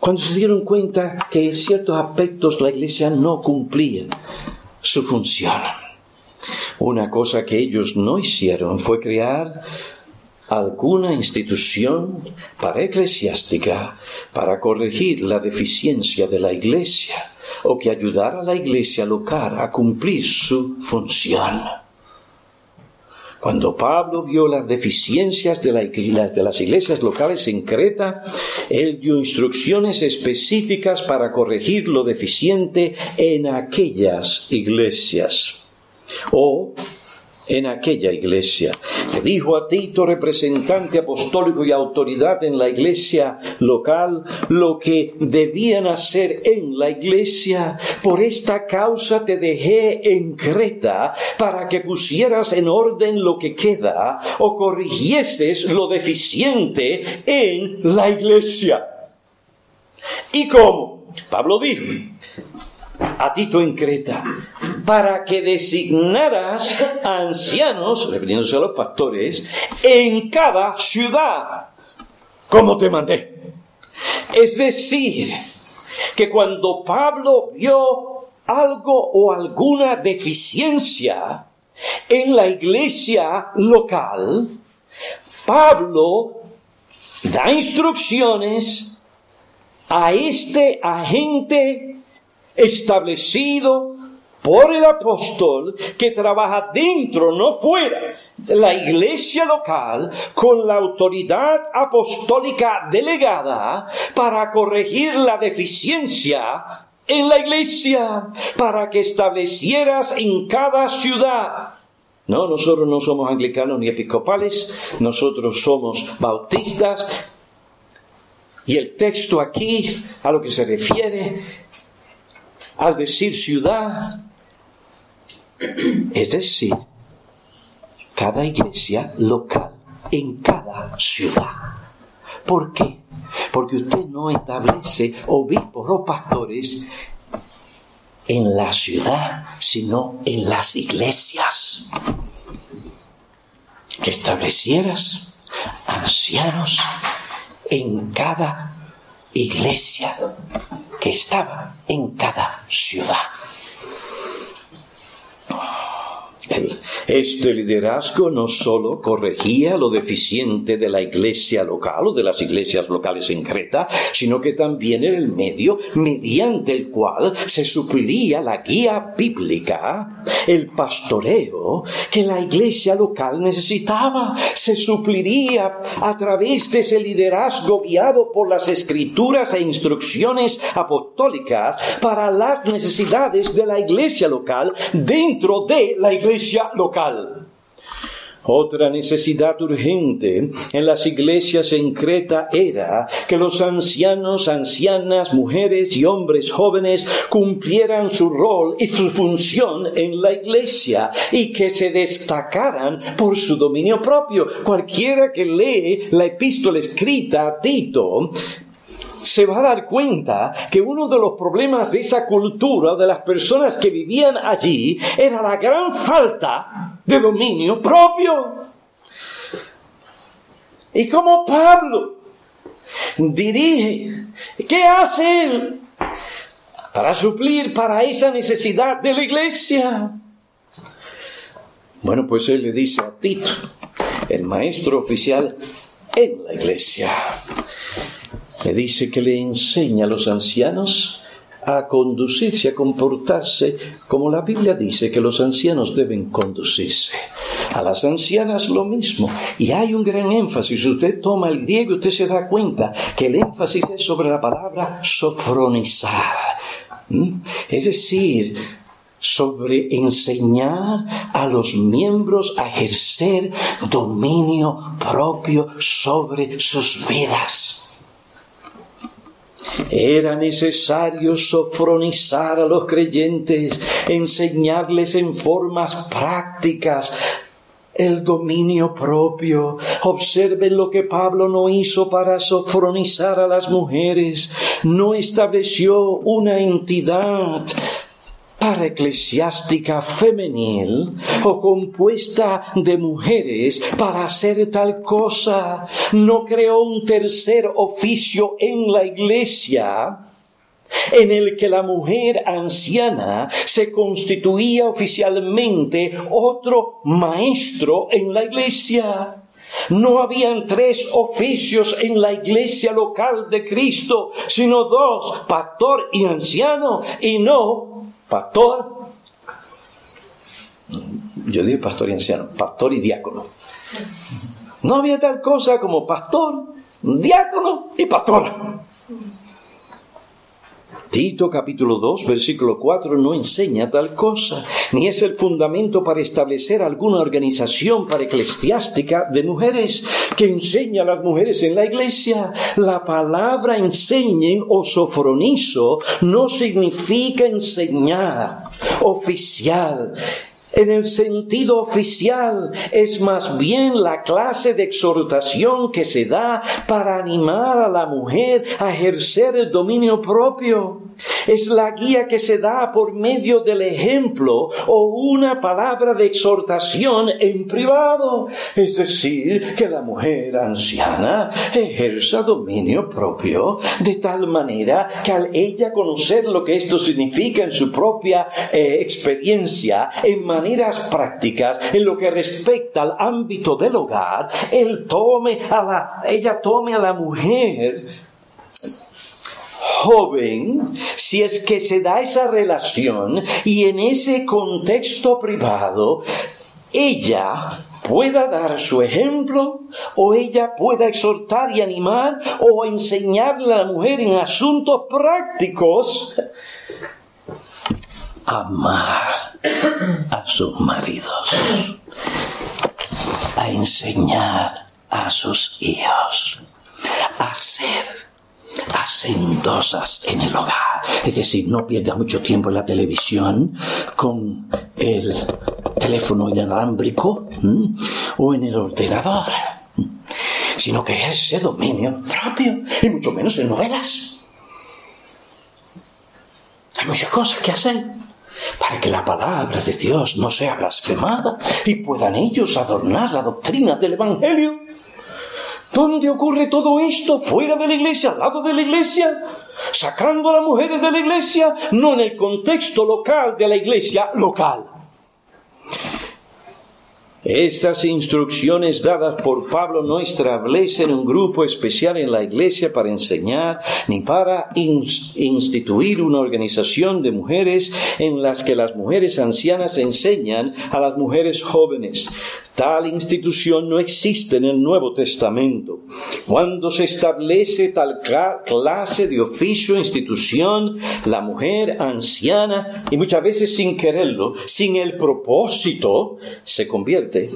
Cuando se dieron cuenta que en ciertos aspectos la iglesia no cumplía su función. Una cosa que ellos no hicieron fue crear alguna institución para eclesiástica para corregir la deficiencia de la iglesia o que ayudara a la iglesia local a cumplir su función. Cuando Pablo vio las deficiencias de, de, las iglesias locales en Creta, él dio instrucciones específicas para corregir lo deficiente en aquellas iglesias. O en aquella iglesia. Le dijo a Tito, representante apostólico y autoridad en la iglesia local, lo que debían hacer en la iglesia. Por esta causa te dejé en Creta para que pusieras en orden lo que queda o corrigieses lo deficiente en la iglesia. ¿Y cómo? Pablo dijo a Tito en Creta, para que designaras ancianos, refiriéndose a los pastores, en cada ciudad, como te mandé. Es decir, que cuando Pablo vio algo o alguna deficiencia en la iglesia local, Pablo da instrucciones a este agente establecido por el apóstol que trabaja dentro, no fuera, de la iglesia local con la autoridad apostólica delegada para corregir la deficiencia en la iglesia, para que establecieras en cada ciudad no, nosotros no somos anglicanos ni episcopales, nosotros somos bautistas. Y el texto aquí a lo que se refiere, al decir ciudad, es decir, cada iglesia local en cada ciudad. ¿Por qué? Porque usted no establece obispos o pastores en la ciudad, sino en las iglesias. Que establecieras ancianos en cada iglesia que estaba en cada ciudad. Oh. Este liderazgo no solo corregía lo deficiente de la iglesia local o de las iglesias locales en Creta, sino que también era el medio mediante el cual se supliría la guía bíblica, el pastoreo que la iglesia local necesitaba. Se supliría a través de ese liderazgo guiado por las escrituras e instrucciones apostólicas para las necesidades de la iglesia local dentro de la iglesia local. Otra necesidad urgente en las iglesias en Creta era que los ancianos, ancianas, mujeres y hombres jóvenes cumplieran su rol y su función en la iglesia y que se destacaran por su dominio propio. Cualquiera que lee la epístola escrita a Tito se va a dar cuenta que uno de los problemas de esa cultura, de las personas que vivían allí, era la gran falta de dominio propio. Y como Pablo dirige, ¿qué hace él para suplir para esa necesidad de la iglesia? Bueno, pues él le dice a Tito, el maestro oficial en la iglesia, le dice que le enseña a los ancianos a conducirse, a comportarse como la Biblia dice que los ancianos deben conducirse. A las ancianas lo mismo. Y hay un gran énfasis. Si usted toma el griego, usted se da cuenta que el énfasis es sobre la palabra sofronizar. ¿Mm? Es decir, sobre enseñar a los miembros a ejercer dominio propio sobre sus vidas. Era necesario sofronizar a los creyentes, enseñarles en formas prácticas el dominio propio. Observen lo que Pablo no hizo para sofronizar a las mujeres. No estableció una entidad para eclesiástica femenil o compuesta de mujeres para hacer tal cosa. No creó un tercer oficio en la iglesia en el que la mujer anciana se constituía oficialmente otro maestro en la iglesia. No habían tres oficios en la iglesia local de Cristo, sino dos, pastor y anciano, y no pastor, yo digo pastor y anciano, pastor y diácono. No había tal cosa como pastor, diácono y pastora. Tito capítulo 2, versículo 4 no enseña tal cosa, ni es el fundamento para establecer alguna organización para eclesiástica de mujeres que enseña a las mujeres en la iglesia. La palabra enseñen o sofronizo no significa enseñar oficial en el sentido oficial, es más bien la clase de exhortación que se da para animar a la mujer a ejercer el dominio propio. Es la guía que se da por medio del ejemplo o una palabra de exhortación en privado. Es decir, que la mujer anciana ejerza dominio propio de tal manera que al ella conocer lo que esto significa en su propia eh, experiencia, en maneras prácticas, en lo que respecta al ámbito del hogar, él tome a la, ella tome a la mujer joven, si es que se da esa relación y en ese contexto privado, ella pueda dar su ejemplo o ella pueda exhortar y animar o enseñarle a la mujer en asuntos prácticos amar a sus maridos, a enseñar a sus hijos, a ser hacendosas en el hogar. Es decir, no pierda mucho tiempo en la televisión con el teléfono inalámbrico o en el ordenador, sino que es ese dominio propio, y mucho menos en novelas. Hay muchas cosas que hacer para que la palabra de Dios no sea blasfemada y puedan ellos adornar la doctrina del Evangelio. ¿Dónde ocurre todo esto? ¿Fuera de la iglesia? ¿Al lado de la iglesia? ¿Sacando a las mujeres de la iglesia? No en el contexto local de la iglesia local. Estas instrucciones dadas por Pablo no establecen un grupo especial en la iglesia para enseñar ni para instituir una organización de mujeres en las que las mujeres ancianas enseñan a las mujeres jóvenes. Tal institución no existe en el Nuevo Testamento. Cuando se establece tal clase de oficio, institución, la mujer anciana, y muchas veces sin quererlo, sin el propósito, se convierte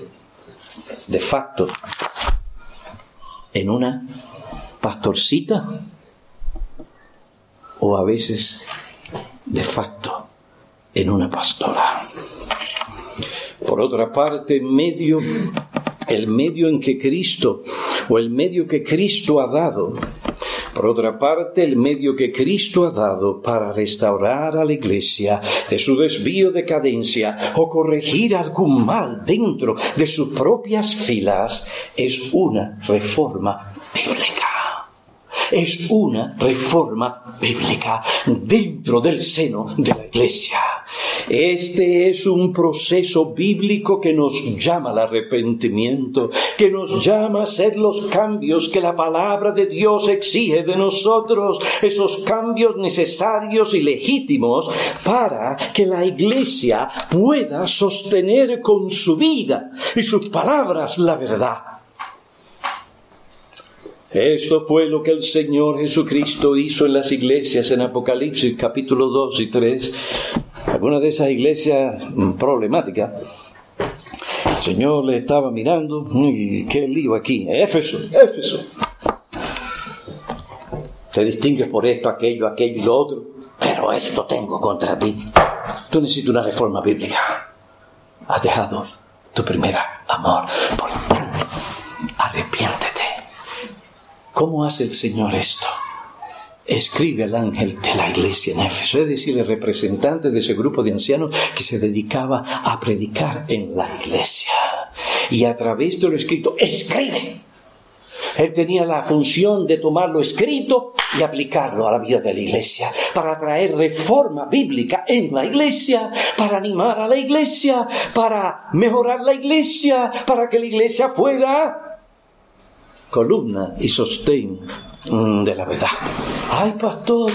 de facto en una pastorcita o a veces de facto en una pastora. Por otra parte, el medio en que Cristo, o el medio que Cristo ha dado, por otra parte, el medio que Cristo ha dado para restaurar a la Iglesia de su desvío de cadencia o corregir algún mal dentro de sus propias filas es una reforma bíblica es una reforma bíblica dentro del seno de la Iglesia. Este es un proceso bíblico que nos llama al arrepentimiento, que nos llama a hacer los cambios que la palabra de Dios exige de nosotros, esos cambios necesarios y legítimos para que la Iglesia pueda sostener con su vida y sus palabras la verdad. Esto fue lo que el Señor Jesucristo hizo en las iglesias en Apocalipsis capítulo 2 y 3. Alguna de esas iglesias problemáticas. El Señor le estaba mirando y qué lío aquí. Éfeso, Éfeso. Te distingues por esto, aquello, aquello y lo otro. Pero esto tengo contra ti. Tú necesitas una reforma bíblica. Has dejado tu primer amor. Por tanto, arrepiéntete. ¿Cómo hace el Señor esto? Escribe al ángel de la iglesia en Éfeso, es decir, el representante de ese grupo de ancianos que se dedicaba a predicar en la iglesia. Y a través de lo escrito, escribe. Él tenía la función de tomar lo escrito y aplicarlo a la vida de la iglesia, para traer reforma bíblica en la iglesia, para animar a la iglesia, para mejorar la iglesia, para que la iglesia fuera columna y sostén mm, de la verdad. Ay, pastor,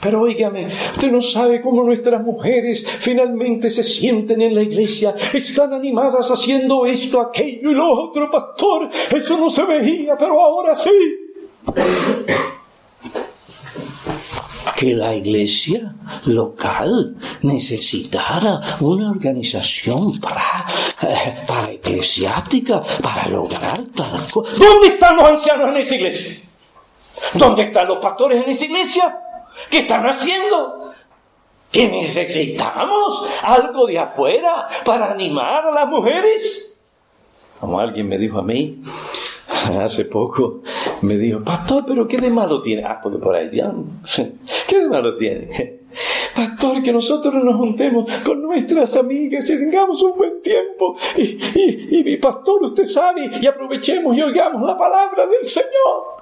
pero óigame, usted no sabe cómo nuestras mujeres finalmente se sienten en la iglesia, están animadas haciendo esto, aquello y lo otro, pastor. Eso no se veía, pero ahora sí que la iglesia local necesitara una organización para, eh, para eclesiástica para lograr tal cosa. ¿Dónde están los ancianos en esa iglesia? ¿Dónde están los pastores en esa iglesia? ¿Qué están haciendo? que necesitamos algo de afuera para animar a las mujeres. Como alguien me dijo a mí hace poco, me dijo, pastor, pero ¿qué de malo tiene? Ah, porque por ahí ya, ¿qué de malo tiene? Pastor, que nosotros nos juntemos con nuestras amigas y tengamos un buen tiempo. Y, y, y, pastor, usted sabe, y aprovechemos y oigamos la palabra del Señor.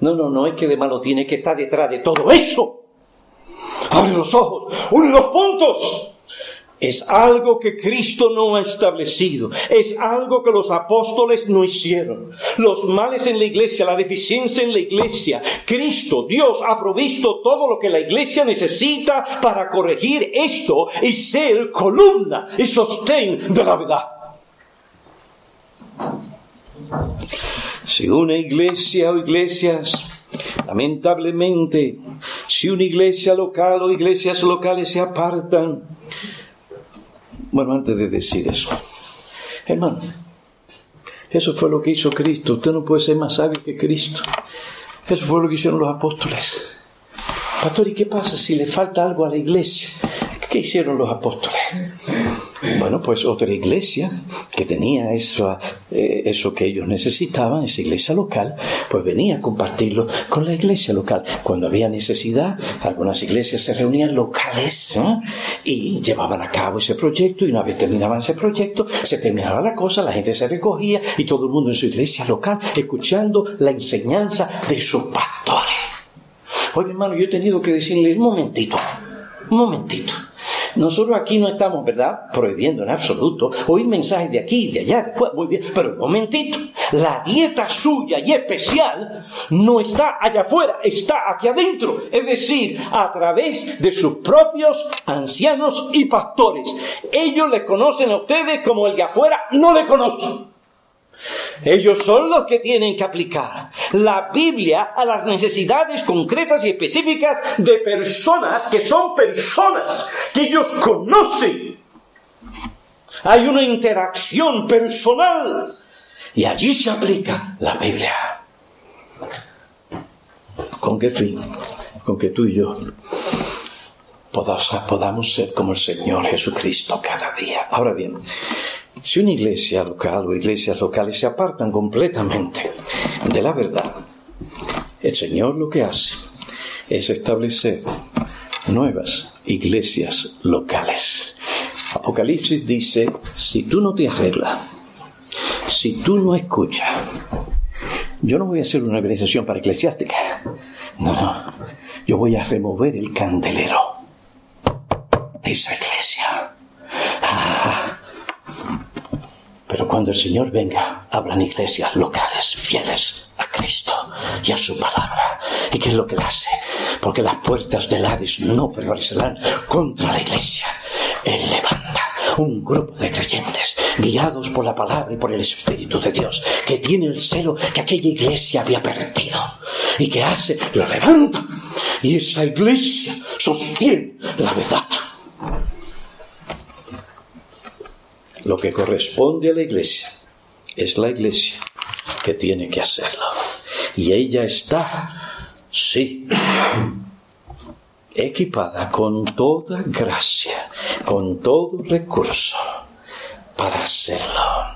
No, no, no es que de malo tiene que estar detrás de todo eso. Abre los ojos, une los puntos. Es algo que Cristo no ha establecido. Es algo que los apóstoles no hicieron. Los males en la iglesia, la deficiencia en la iglesia. Cristo, Dios, ha provisto todo lo que la iglesia necesita para corregir esto y ser columna y sostén de la verdad. Si una iglesia o iglesias, lamentablemente, si una iglesia local o iglesias locales se apartan, bueno, antes de decir eso, hermano, eso fue lo que hizo Cristo. Usted no puede ser más sabio que Cristo. Eso fue lo que hicieron los apóstoles. Pastor, ¿y qué pasa si le falta algo a la iglesia? ¿Qué hicieron los apóstoles? Bueno, pues otra iglesia que tenía eso, eh, eso que ellos necesitaban, esa iglesia local, pues venía a compartirlo con la iglesia local. Cuando había necesidad, algunas iglesias se reunían locales y llevaban a cabo ese proyecto y una vez terminaban ese proyecto, se terminaba la cosa, la gente se recogía y todo el mundo en su iglesia local escuchando la enseñanza de sus pastores. Oye, hermano, yo he tenido que decirle un momentito, un momentito. Nosotros aquí no estamos, ¿verdad?, prohibiendo en absoluto oír mensajes de aquí y de allá, muy bien, pero un momentito, la dieta suya y especial no está allá afuera, está aquí adentro, es decir, a través de sus propios ancianos y pastores. Ellos le conocen a ustedes como el de afuera no le conocen. Ellos son los que tienen que aplicar la Biblia a las necesidades concretas y específicas de personas que son personas que ellos conocen. Hay una interacción personal y allí se aplica la Biblia. ¿Con qué fin? Con que tú y yo podamos ser como el Señor Jesucristo cada día. Ahora bien, si una iglesia local o iglesias locales se apartan completamente de la verdad, el Señor lo que hace es establecer nuevas iglesias locales. Apocalipsis dice, si tú no te arreglas, si tú no escuchas, yo no voy a hacer una organización para eclesiástica, no, no, yo voy a remover el candelero de esa. Ah, pero cuando el Señor venga, habrán iglesias locales fieles a Cristo y a su palabra. ¿Y qué es lo que hace? Porque las puertas del Hades no prevalecerán contra la iglesia. Él levanta un grupo de creyentes guiados por la palabra y por el Espíritu de Dios, que tiene el celo que aquella iglesia había perdido y que hace, lo levanta y esa iglesia sostiene la verdad. Lo que corresponde a la iglesia es la iglesia que tiene que hacerlo. Y ella está, sí, equipada con toda gracia, con todo recurso para hacerlo.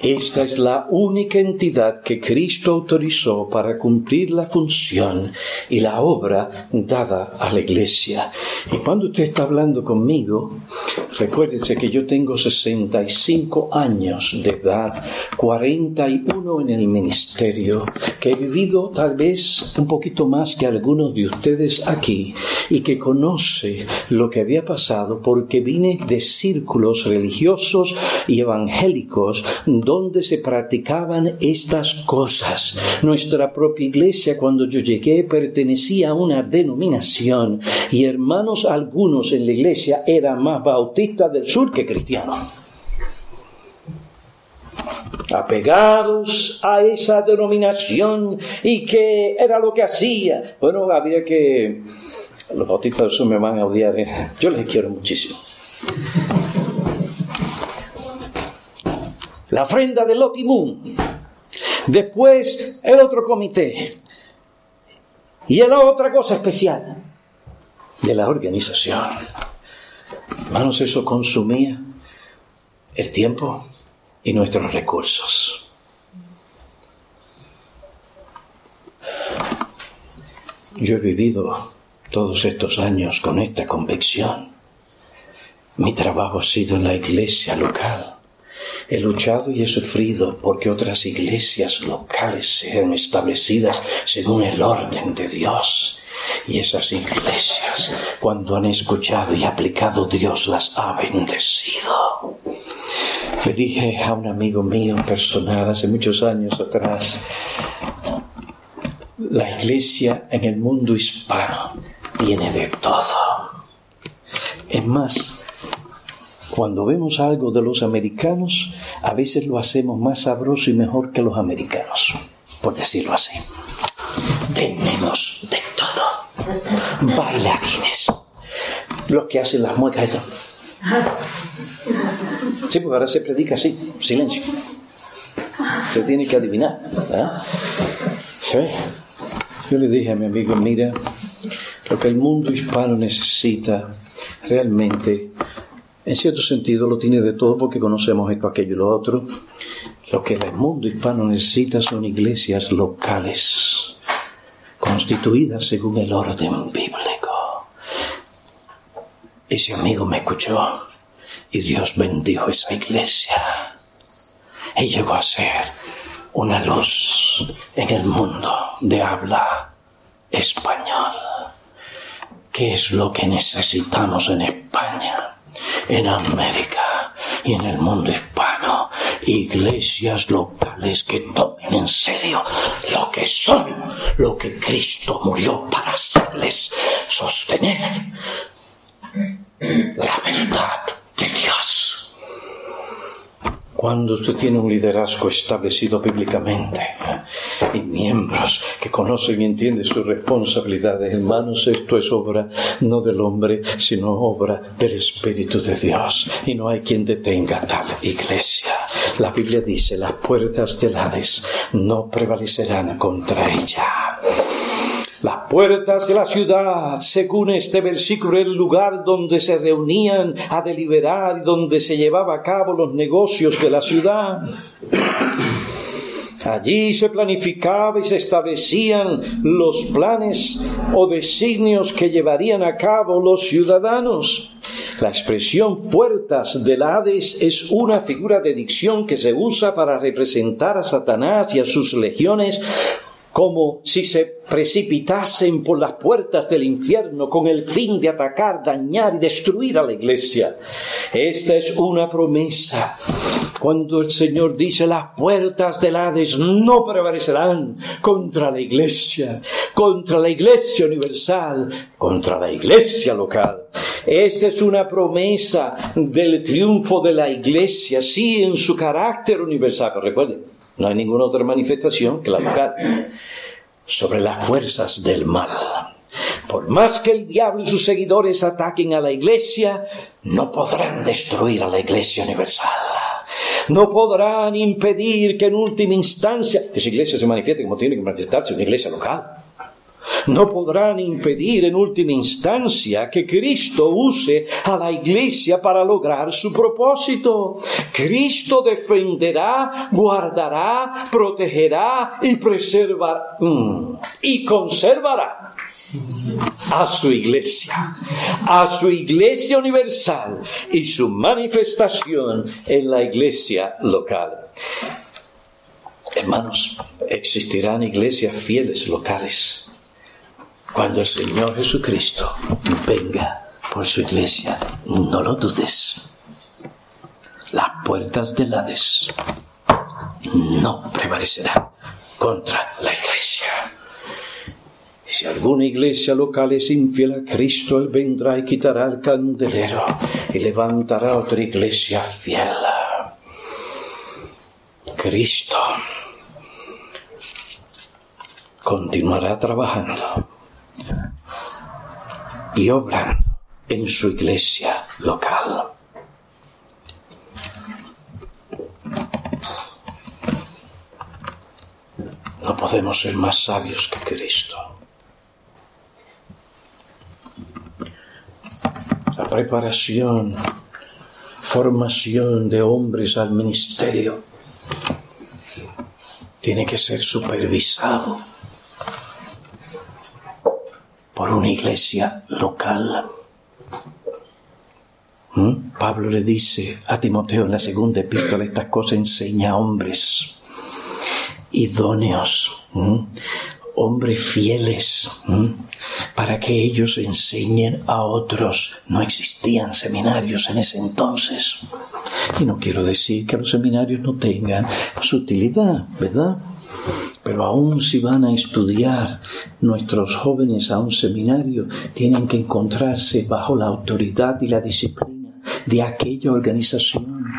Esta es la única entidad que Cristo autorizó para cumplir la función y la obra dada a la iglesia. Y cuando usted está hablando conmigo, recuérdese que yo tengo 65 años de edad, 41 en el ministerio, que he vivido tal vez un poquito más que algunos de ustedes aquí y que conoce lo que había pasado porque vine de círculos religiosos y evangélicos donde se practicaban estas cosas. Nuestra propia iglesia cuando yo llegué pertenecía a una denominación y hermanos algunos en la iglesia eran más bautistas del sur que cristianos apegados a esa denominación y que era lo que hacía. Bueno, había que... Los bautistas del sur me van a odiar. ¿eh? Yo les quiero muchísimo. La ofrenda de Lotimún. Después el otro comité. Y la otra cosa especial. de la organización. Hermanos, eso consumía el tiempo y nuestros recursos. Yo he vivido todos estos años con esta convicción. Mi trabajo ha sido en la iglesia local. He luchado y he sufrido porque otras iglesias locales sean establecidas según el orden de Dios. Y esas iglesias, cuando han escuchado y aplicado, Dios las ha bendecido. Le dije a un amigo mío personal hace muchos años atrás, la iglesia en el mundo hispano tiene de todo. Es más, cuando vemos algo de los americanos, a veces lo hacemos más sabroso y mejor que los americanos, por decirlo así. Tenemos de todo. Bailarines. Los que hacen las muecas. Sí, porque ahora se predica así, silencio. Se tiene que adivinar. Sí. Yo le dije a mi amigo, mira, lo que el mundo hispano necesita realmente, en cierto sentido lo tiene de todo porque conocemos esto, aquello y lo otro. Lo que el mundo hispano necesita son iglesias locales, constituidas según el orden bíblico. Ese amigo me escuchó y Dios bendijo esa iglesia. Y llegó a ser una luz en el mundo de habla español. ¿Qué es lo que necesitamos en España, en América y en el mundo hispano? Iglesias locales que tomen en serio lo que son, lo que Cristo murió para hacerles sostener la verdad de Dios. Cuando usted tiene un liderazgo establecido bíblicamente y miembros que conocen y entienden sus responsabilidades, hermanos, esto es obra no del hombre, sino obra del Espíritu de Dios. Y no hay quien detenga tal iglesia. La Biblia dice, las puertas del Hades no prevalecerán contra ella. Puertas de la ciudad, según este versículo, el lugar donde se reunían a deliberar y donde se llevaba a cabo los negocios de la ciudad. Allí se planificaba y se establecían los planes o designios que llevarían a cabo los ciudadanos. La expresión puertas del Hades es una figura de dicción que se usa para representar a Satanás y a sus legiones como si se precipitasen por las puertas del infierno con el fin de atacar, dañar y destruir a la iglesia. Esta es una promesa. Cuando el Señor dice las puertas del Hades no prevalecerán contra la iglesia, contra la iglesia universal, contra la iglesia local. Esta es una promesa del triunfo de la iglesia, sí, en su carácter universal. Pero recuerden, no hay ninguna otra manifestación que la local sobre las fuerzas del mal. Por más que el diablo y sus seguidores ataquen a la iglesia, no podrán destruir a la iglesia universal. No podrán impedir que en última instancia esa iglesia se manifieste como tiene que manifestarse una iglesia local no podrán impedir en última instancia que Cristo use a la iglesia para lograr su propósito. Cristo defenderá, guardará, protegerá y preservará mm, y conservará a su iglesia, a su iglesia universal y su manifestación en la iglesia local. Hermanos, existirán iglesias fieles locales cuando el Señor Jesucristo venga por su iglesia, no lo dudes. Las puertas del Hades no prevalecerán contra la iglesia. Si alguna iglesia local es infiel a Cristo, Él vendrá y quitará el candelero y levantará otra iglesia fiel. Cristo continuará trabajando y obrando en su iglesia local. No podemos ser más sabios que Cristo. la preparación, formación de hombres al ministerio tiene que ser supervisado por una iglesia local. ¿Mm? Pablo le dice a Timoteo en la segunda epístola estas cosas enseña a hombres idóneos, ¿Mm? hombres fieles, ¿Mm? para que ellos enseñen a otros. No existían seminarios en ese entonces. Y no quiero decir que los seminarios no tengan su utilidad, ¿verdad? Pero aún si van a estudiar nuestros jóvenes a un seminario, tienen que encontrarse bajo la autoridad y la disciplina de aquella organización,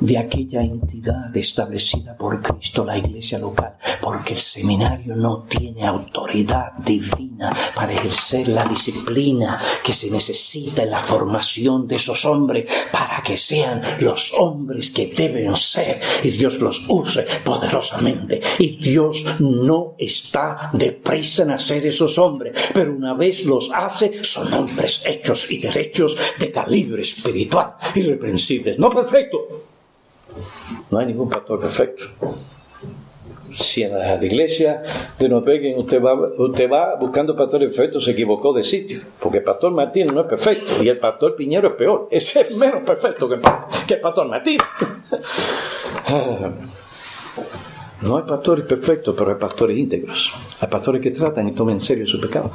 de aquella entidad establecida por Cristo, la iglesia local, porque el seminario no tiene autoridad divina para ejercer la disciplina que se necesita en la formación de esos hombres para que sean los hombres que deben ser y Dios los use poderosamente. Y Dios no está deprisa en hacer esos hombres, pero una vez los hace, son hombres hechos y derechos de calibre espiritual irreprensibles, no perfecto. No hay ningún pastor perfecto. Si en la iglesia de Noruega usted va, usted va buscando pastores perfectos, se equivocó de sitio. Porque el pastor Martín no es perfecto y el pastor Piñero es peor. Ese es menos perfecto que el, que pastor Martín. No hay pastores perfectos, pero hay pastores íntegros. Hay pastores que tratan y toman en serio su pecado.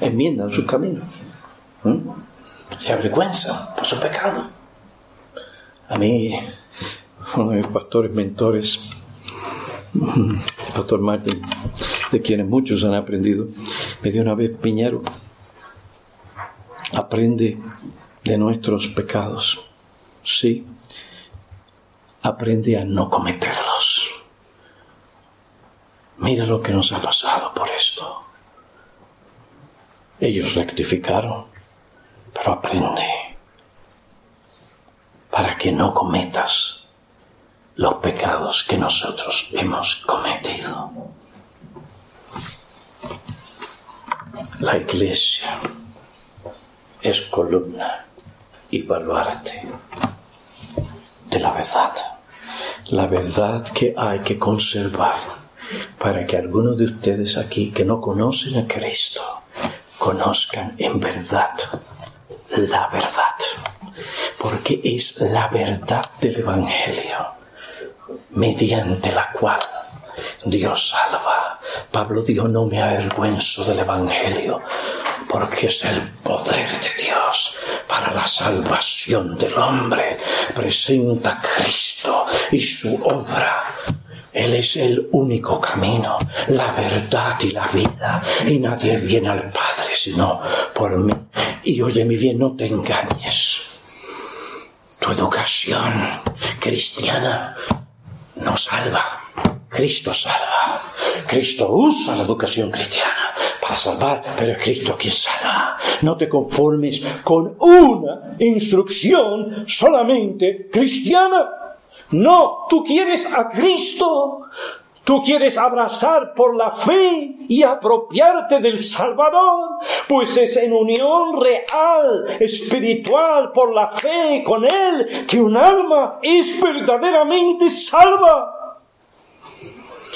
Enmiendan sus caminos. ¿Mm? Se avergüenzan por su pecado. A mí, uno de mis pastores mentores, el pastor Martín, de quienes muchos han aprendido, me dio una vez Piñero. Aprende de nuestros pecados. Sí, aprende a no cometerlos. Mira lo que nos ha pasado por esto. Ellos rectificaron, pero aprende para que no cometas los pecados que nosotros hemos cometido. La iglesia es columna y baluarte de la verdad. La verdad que hay que conservar para que algunos de ustedes aquí que no conocen a Cristo conozcan en verdad la verdad. Porque es la verdad del Evangelio mediante la cual Dios salva. Pablo dijo, no me avergüenzo del Evangelio porque es el poder de Dios para la salvación del hombre. Presenta Cristo y su obra. Él es el único camino, la verdad y la vida, y nadie viene al Padre sino por mí. Y oye mi bien, no te engañes. Tu educación cristiana no salva. Cristo salva. Cristo usa la educación cristiana para salvar, pero es Cristo quien salva. No te conformes con una instrucción solamente cristiana. No, tú quieres a Cristo. Tú quieres abrazar por la fe y apropiarte del Salvador, pues es en unión real, espiritual, por la fe con Él, que un alma es verdaderamente salva.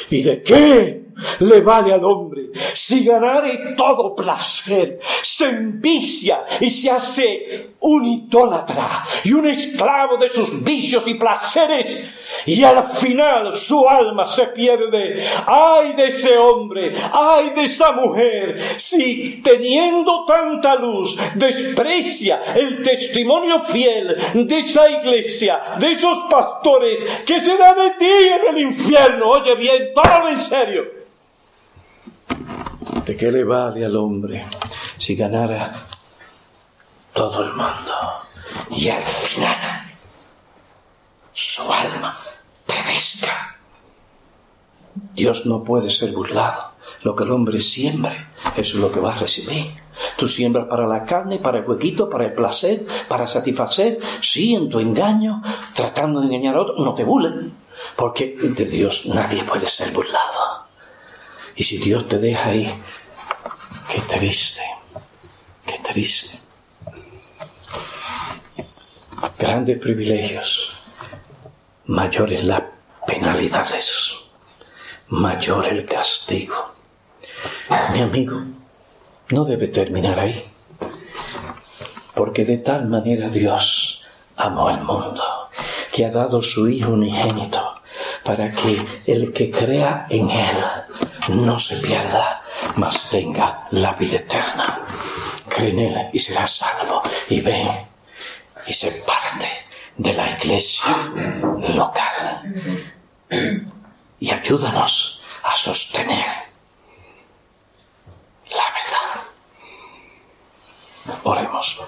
¿Y de qué le vale al hombre si ganare todo placer, se envicia y se hace un idólatra y un esclavo de sus vicios y placeres y al final su alma se pierde. ¡Ay de ese hombre! ¡Ay de esa mujer! Si teniendo tanta luz desprecia el testimonio fiel de esa iglesia, de esos pastores, que será de ti en el infierno? Oye bien, tómalo en serio. ¿De qué le vale al hombre si ganara todo el mundo y al final su alma perezca? Dios no puede ser burlado. Lo que el hombre siembre, eso es lo que va a recibir. Tú siembras para la carne, para el huequito, para el placer, para satisfacer. Sí, en tu engaño, tratando de engañar a otro, no te burlen. Porque de Dios nadie puede ser burlado. Y si Dios te deja ahí, qué triste, qué triste. Grandes privilegios, mayores las penalidades, mayor el castigo. Mi amigo, no debe terminar ahí, porque de tal manera Dios amó al mundo, que ha dado su Hijo unigénito, para que el que crea en Él no se pierda, mas tenga la vida eterna. Cree en Él y será salvo. Y ven y se parte de la iglesia local. Y ayúdanos a sostener la verdad. Oremos.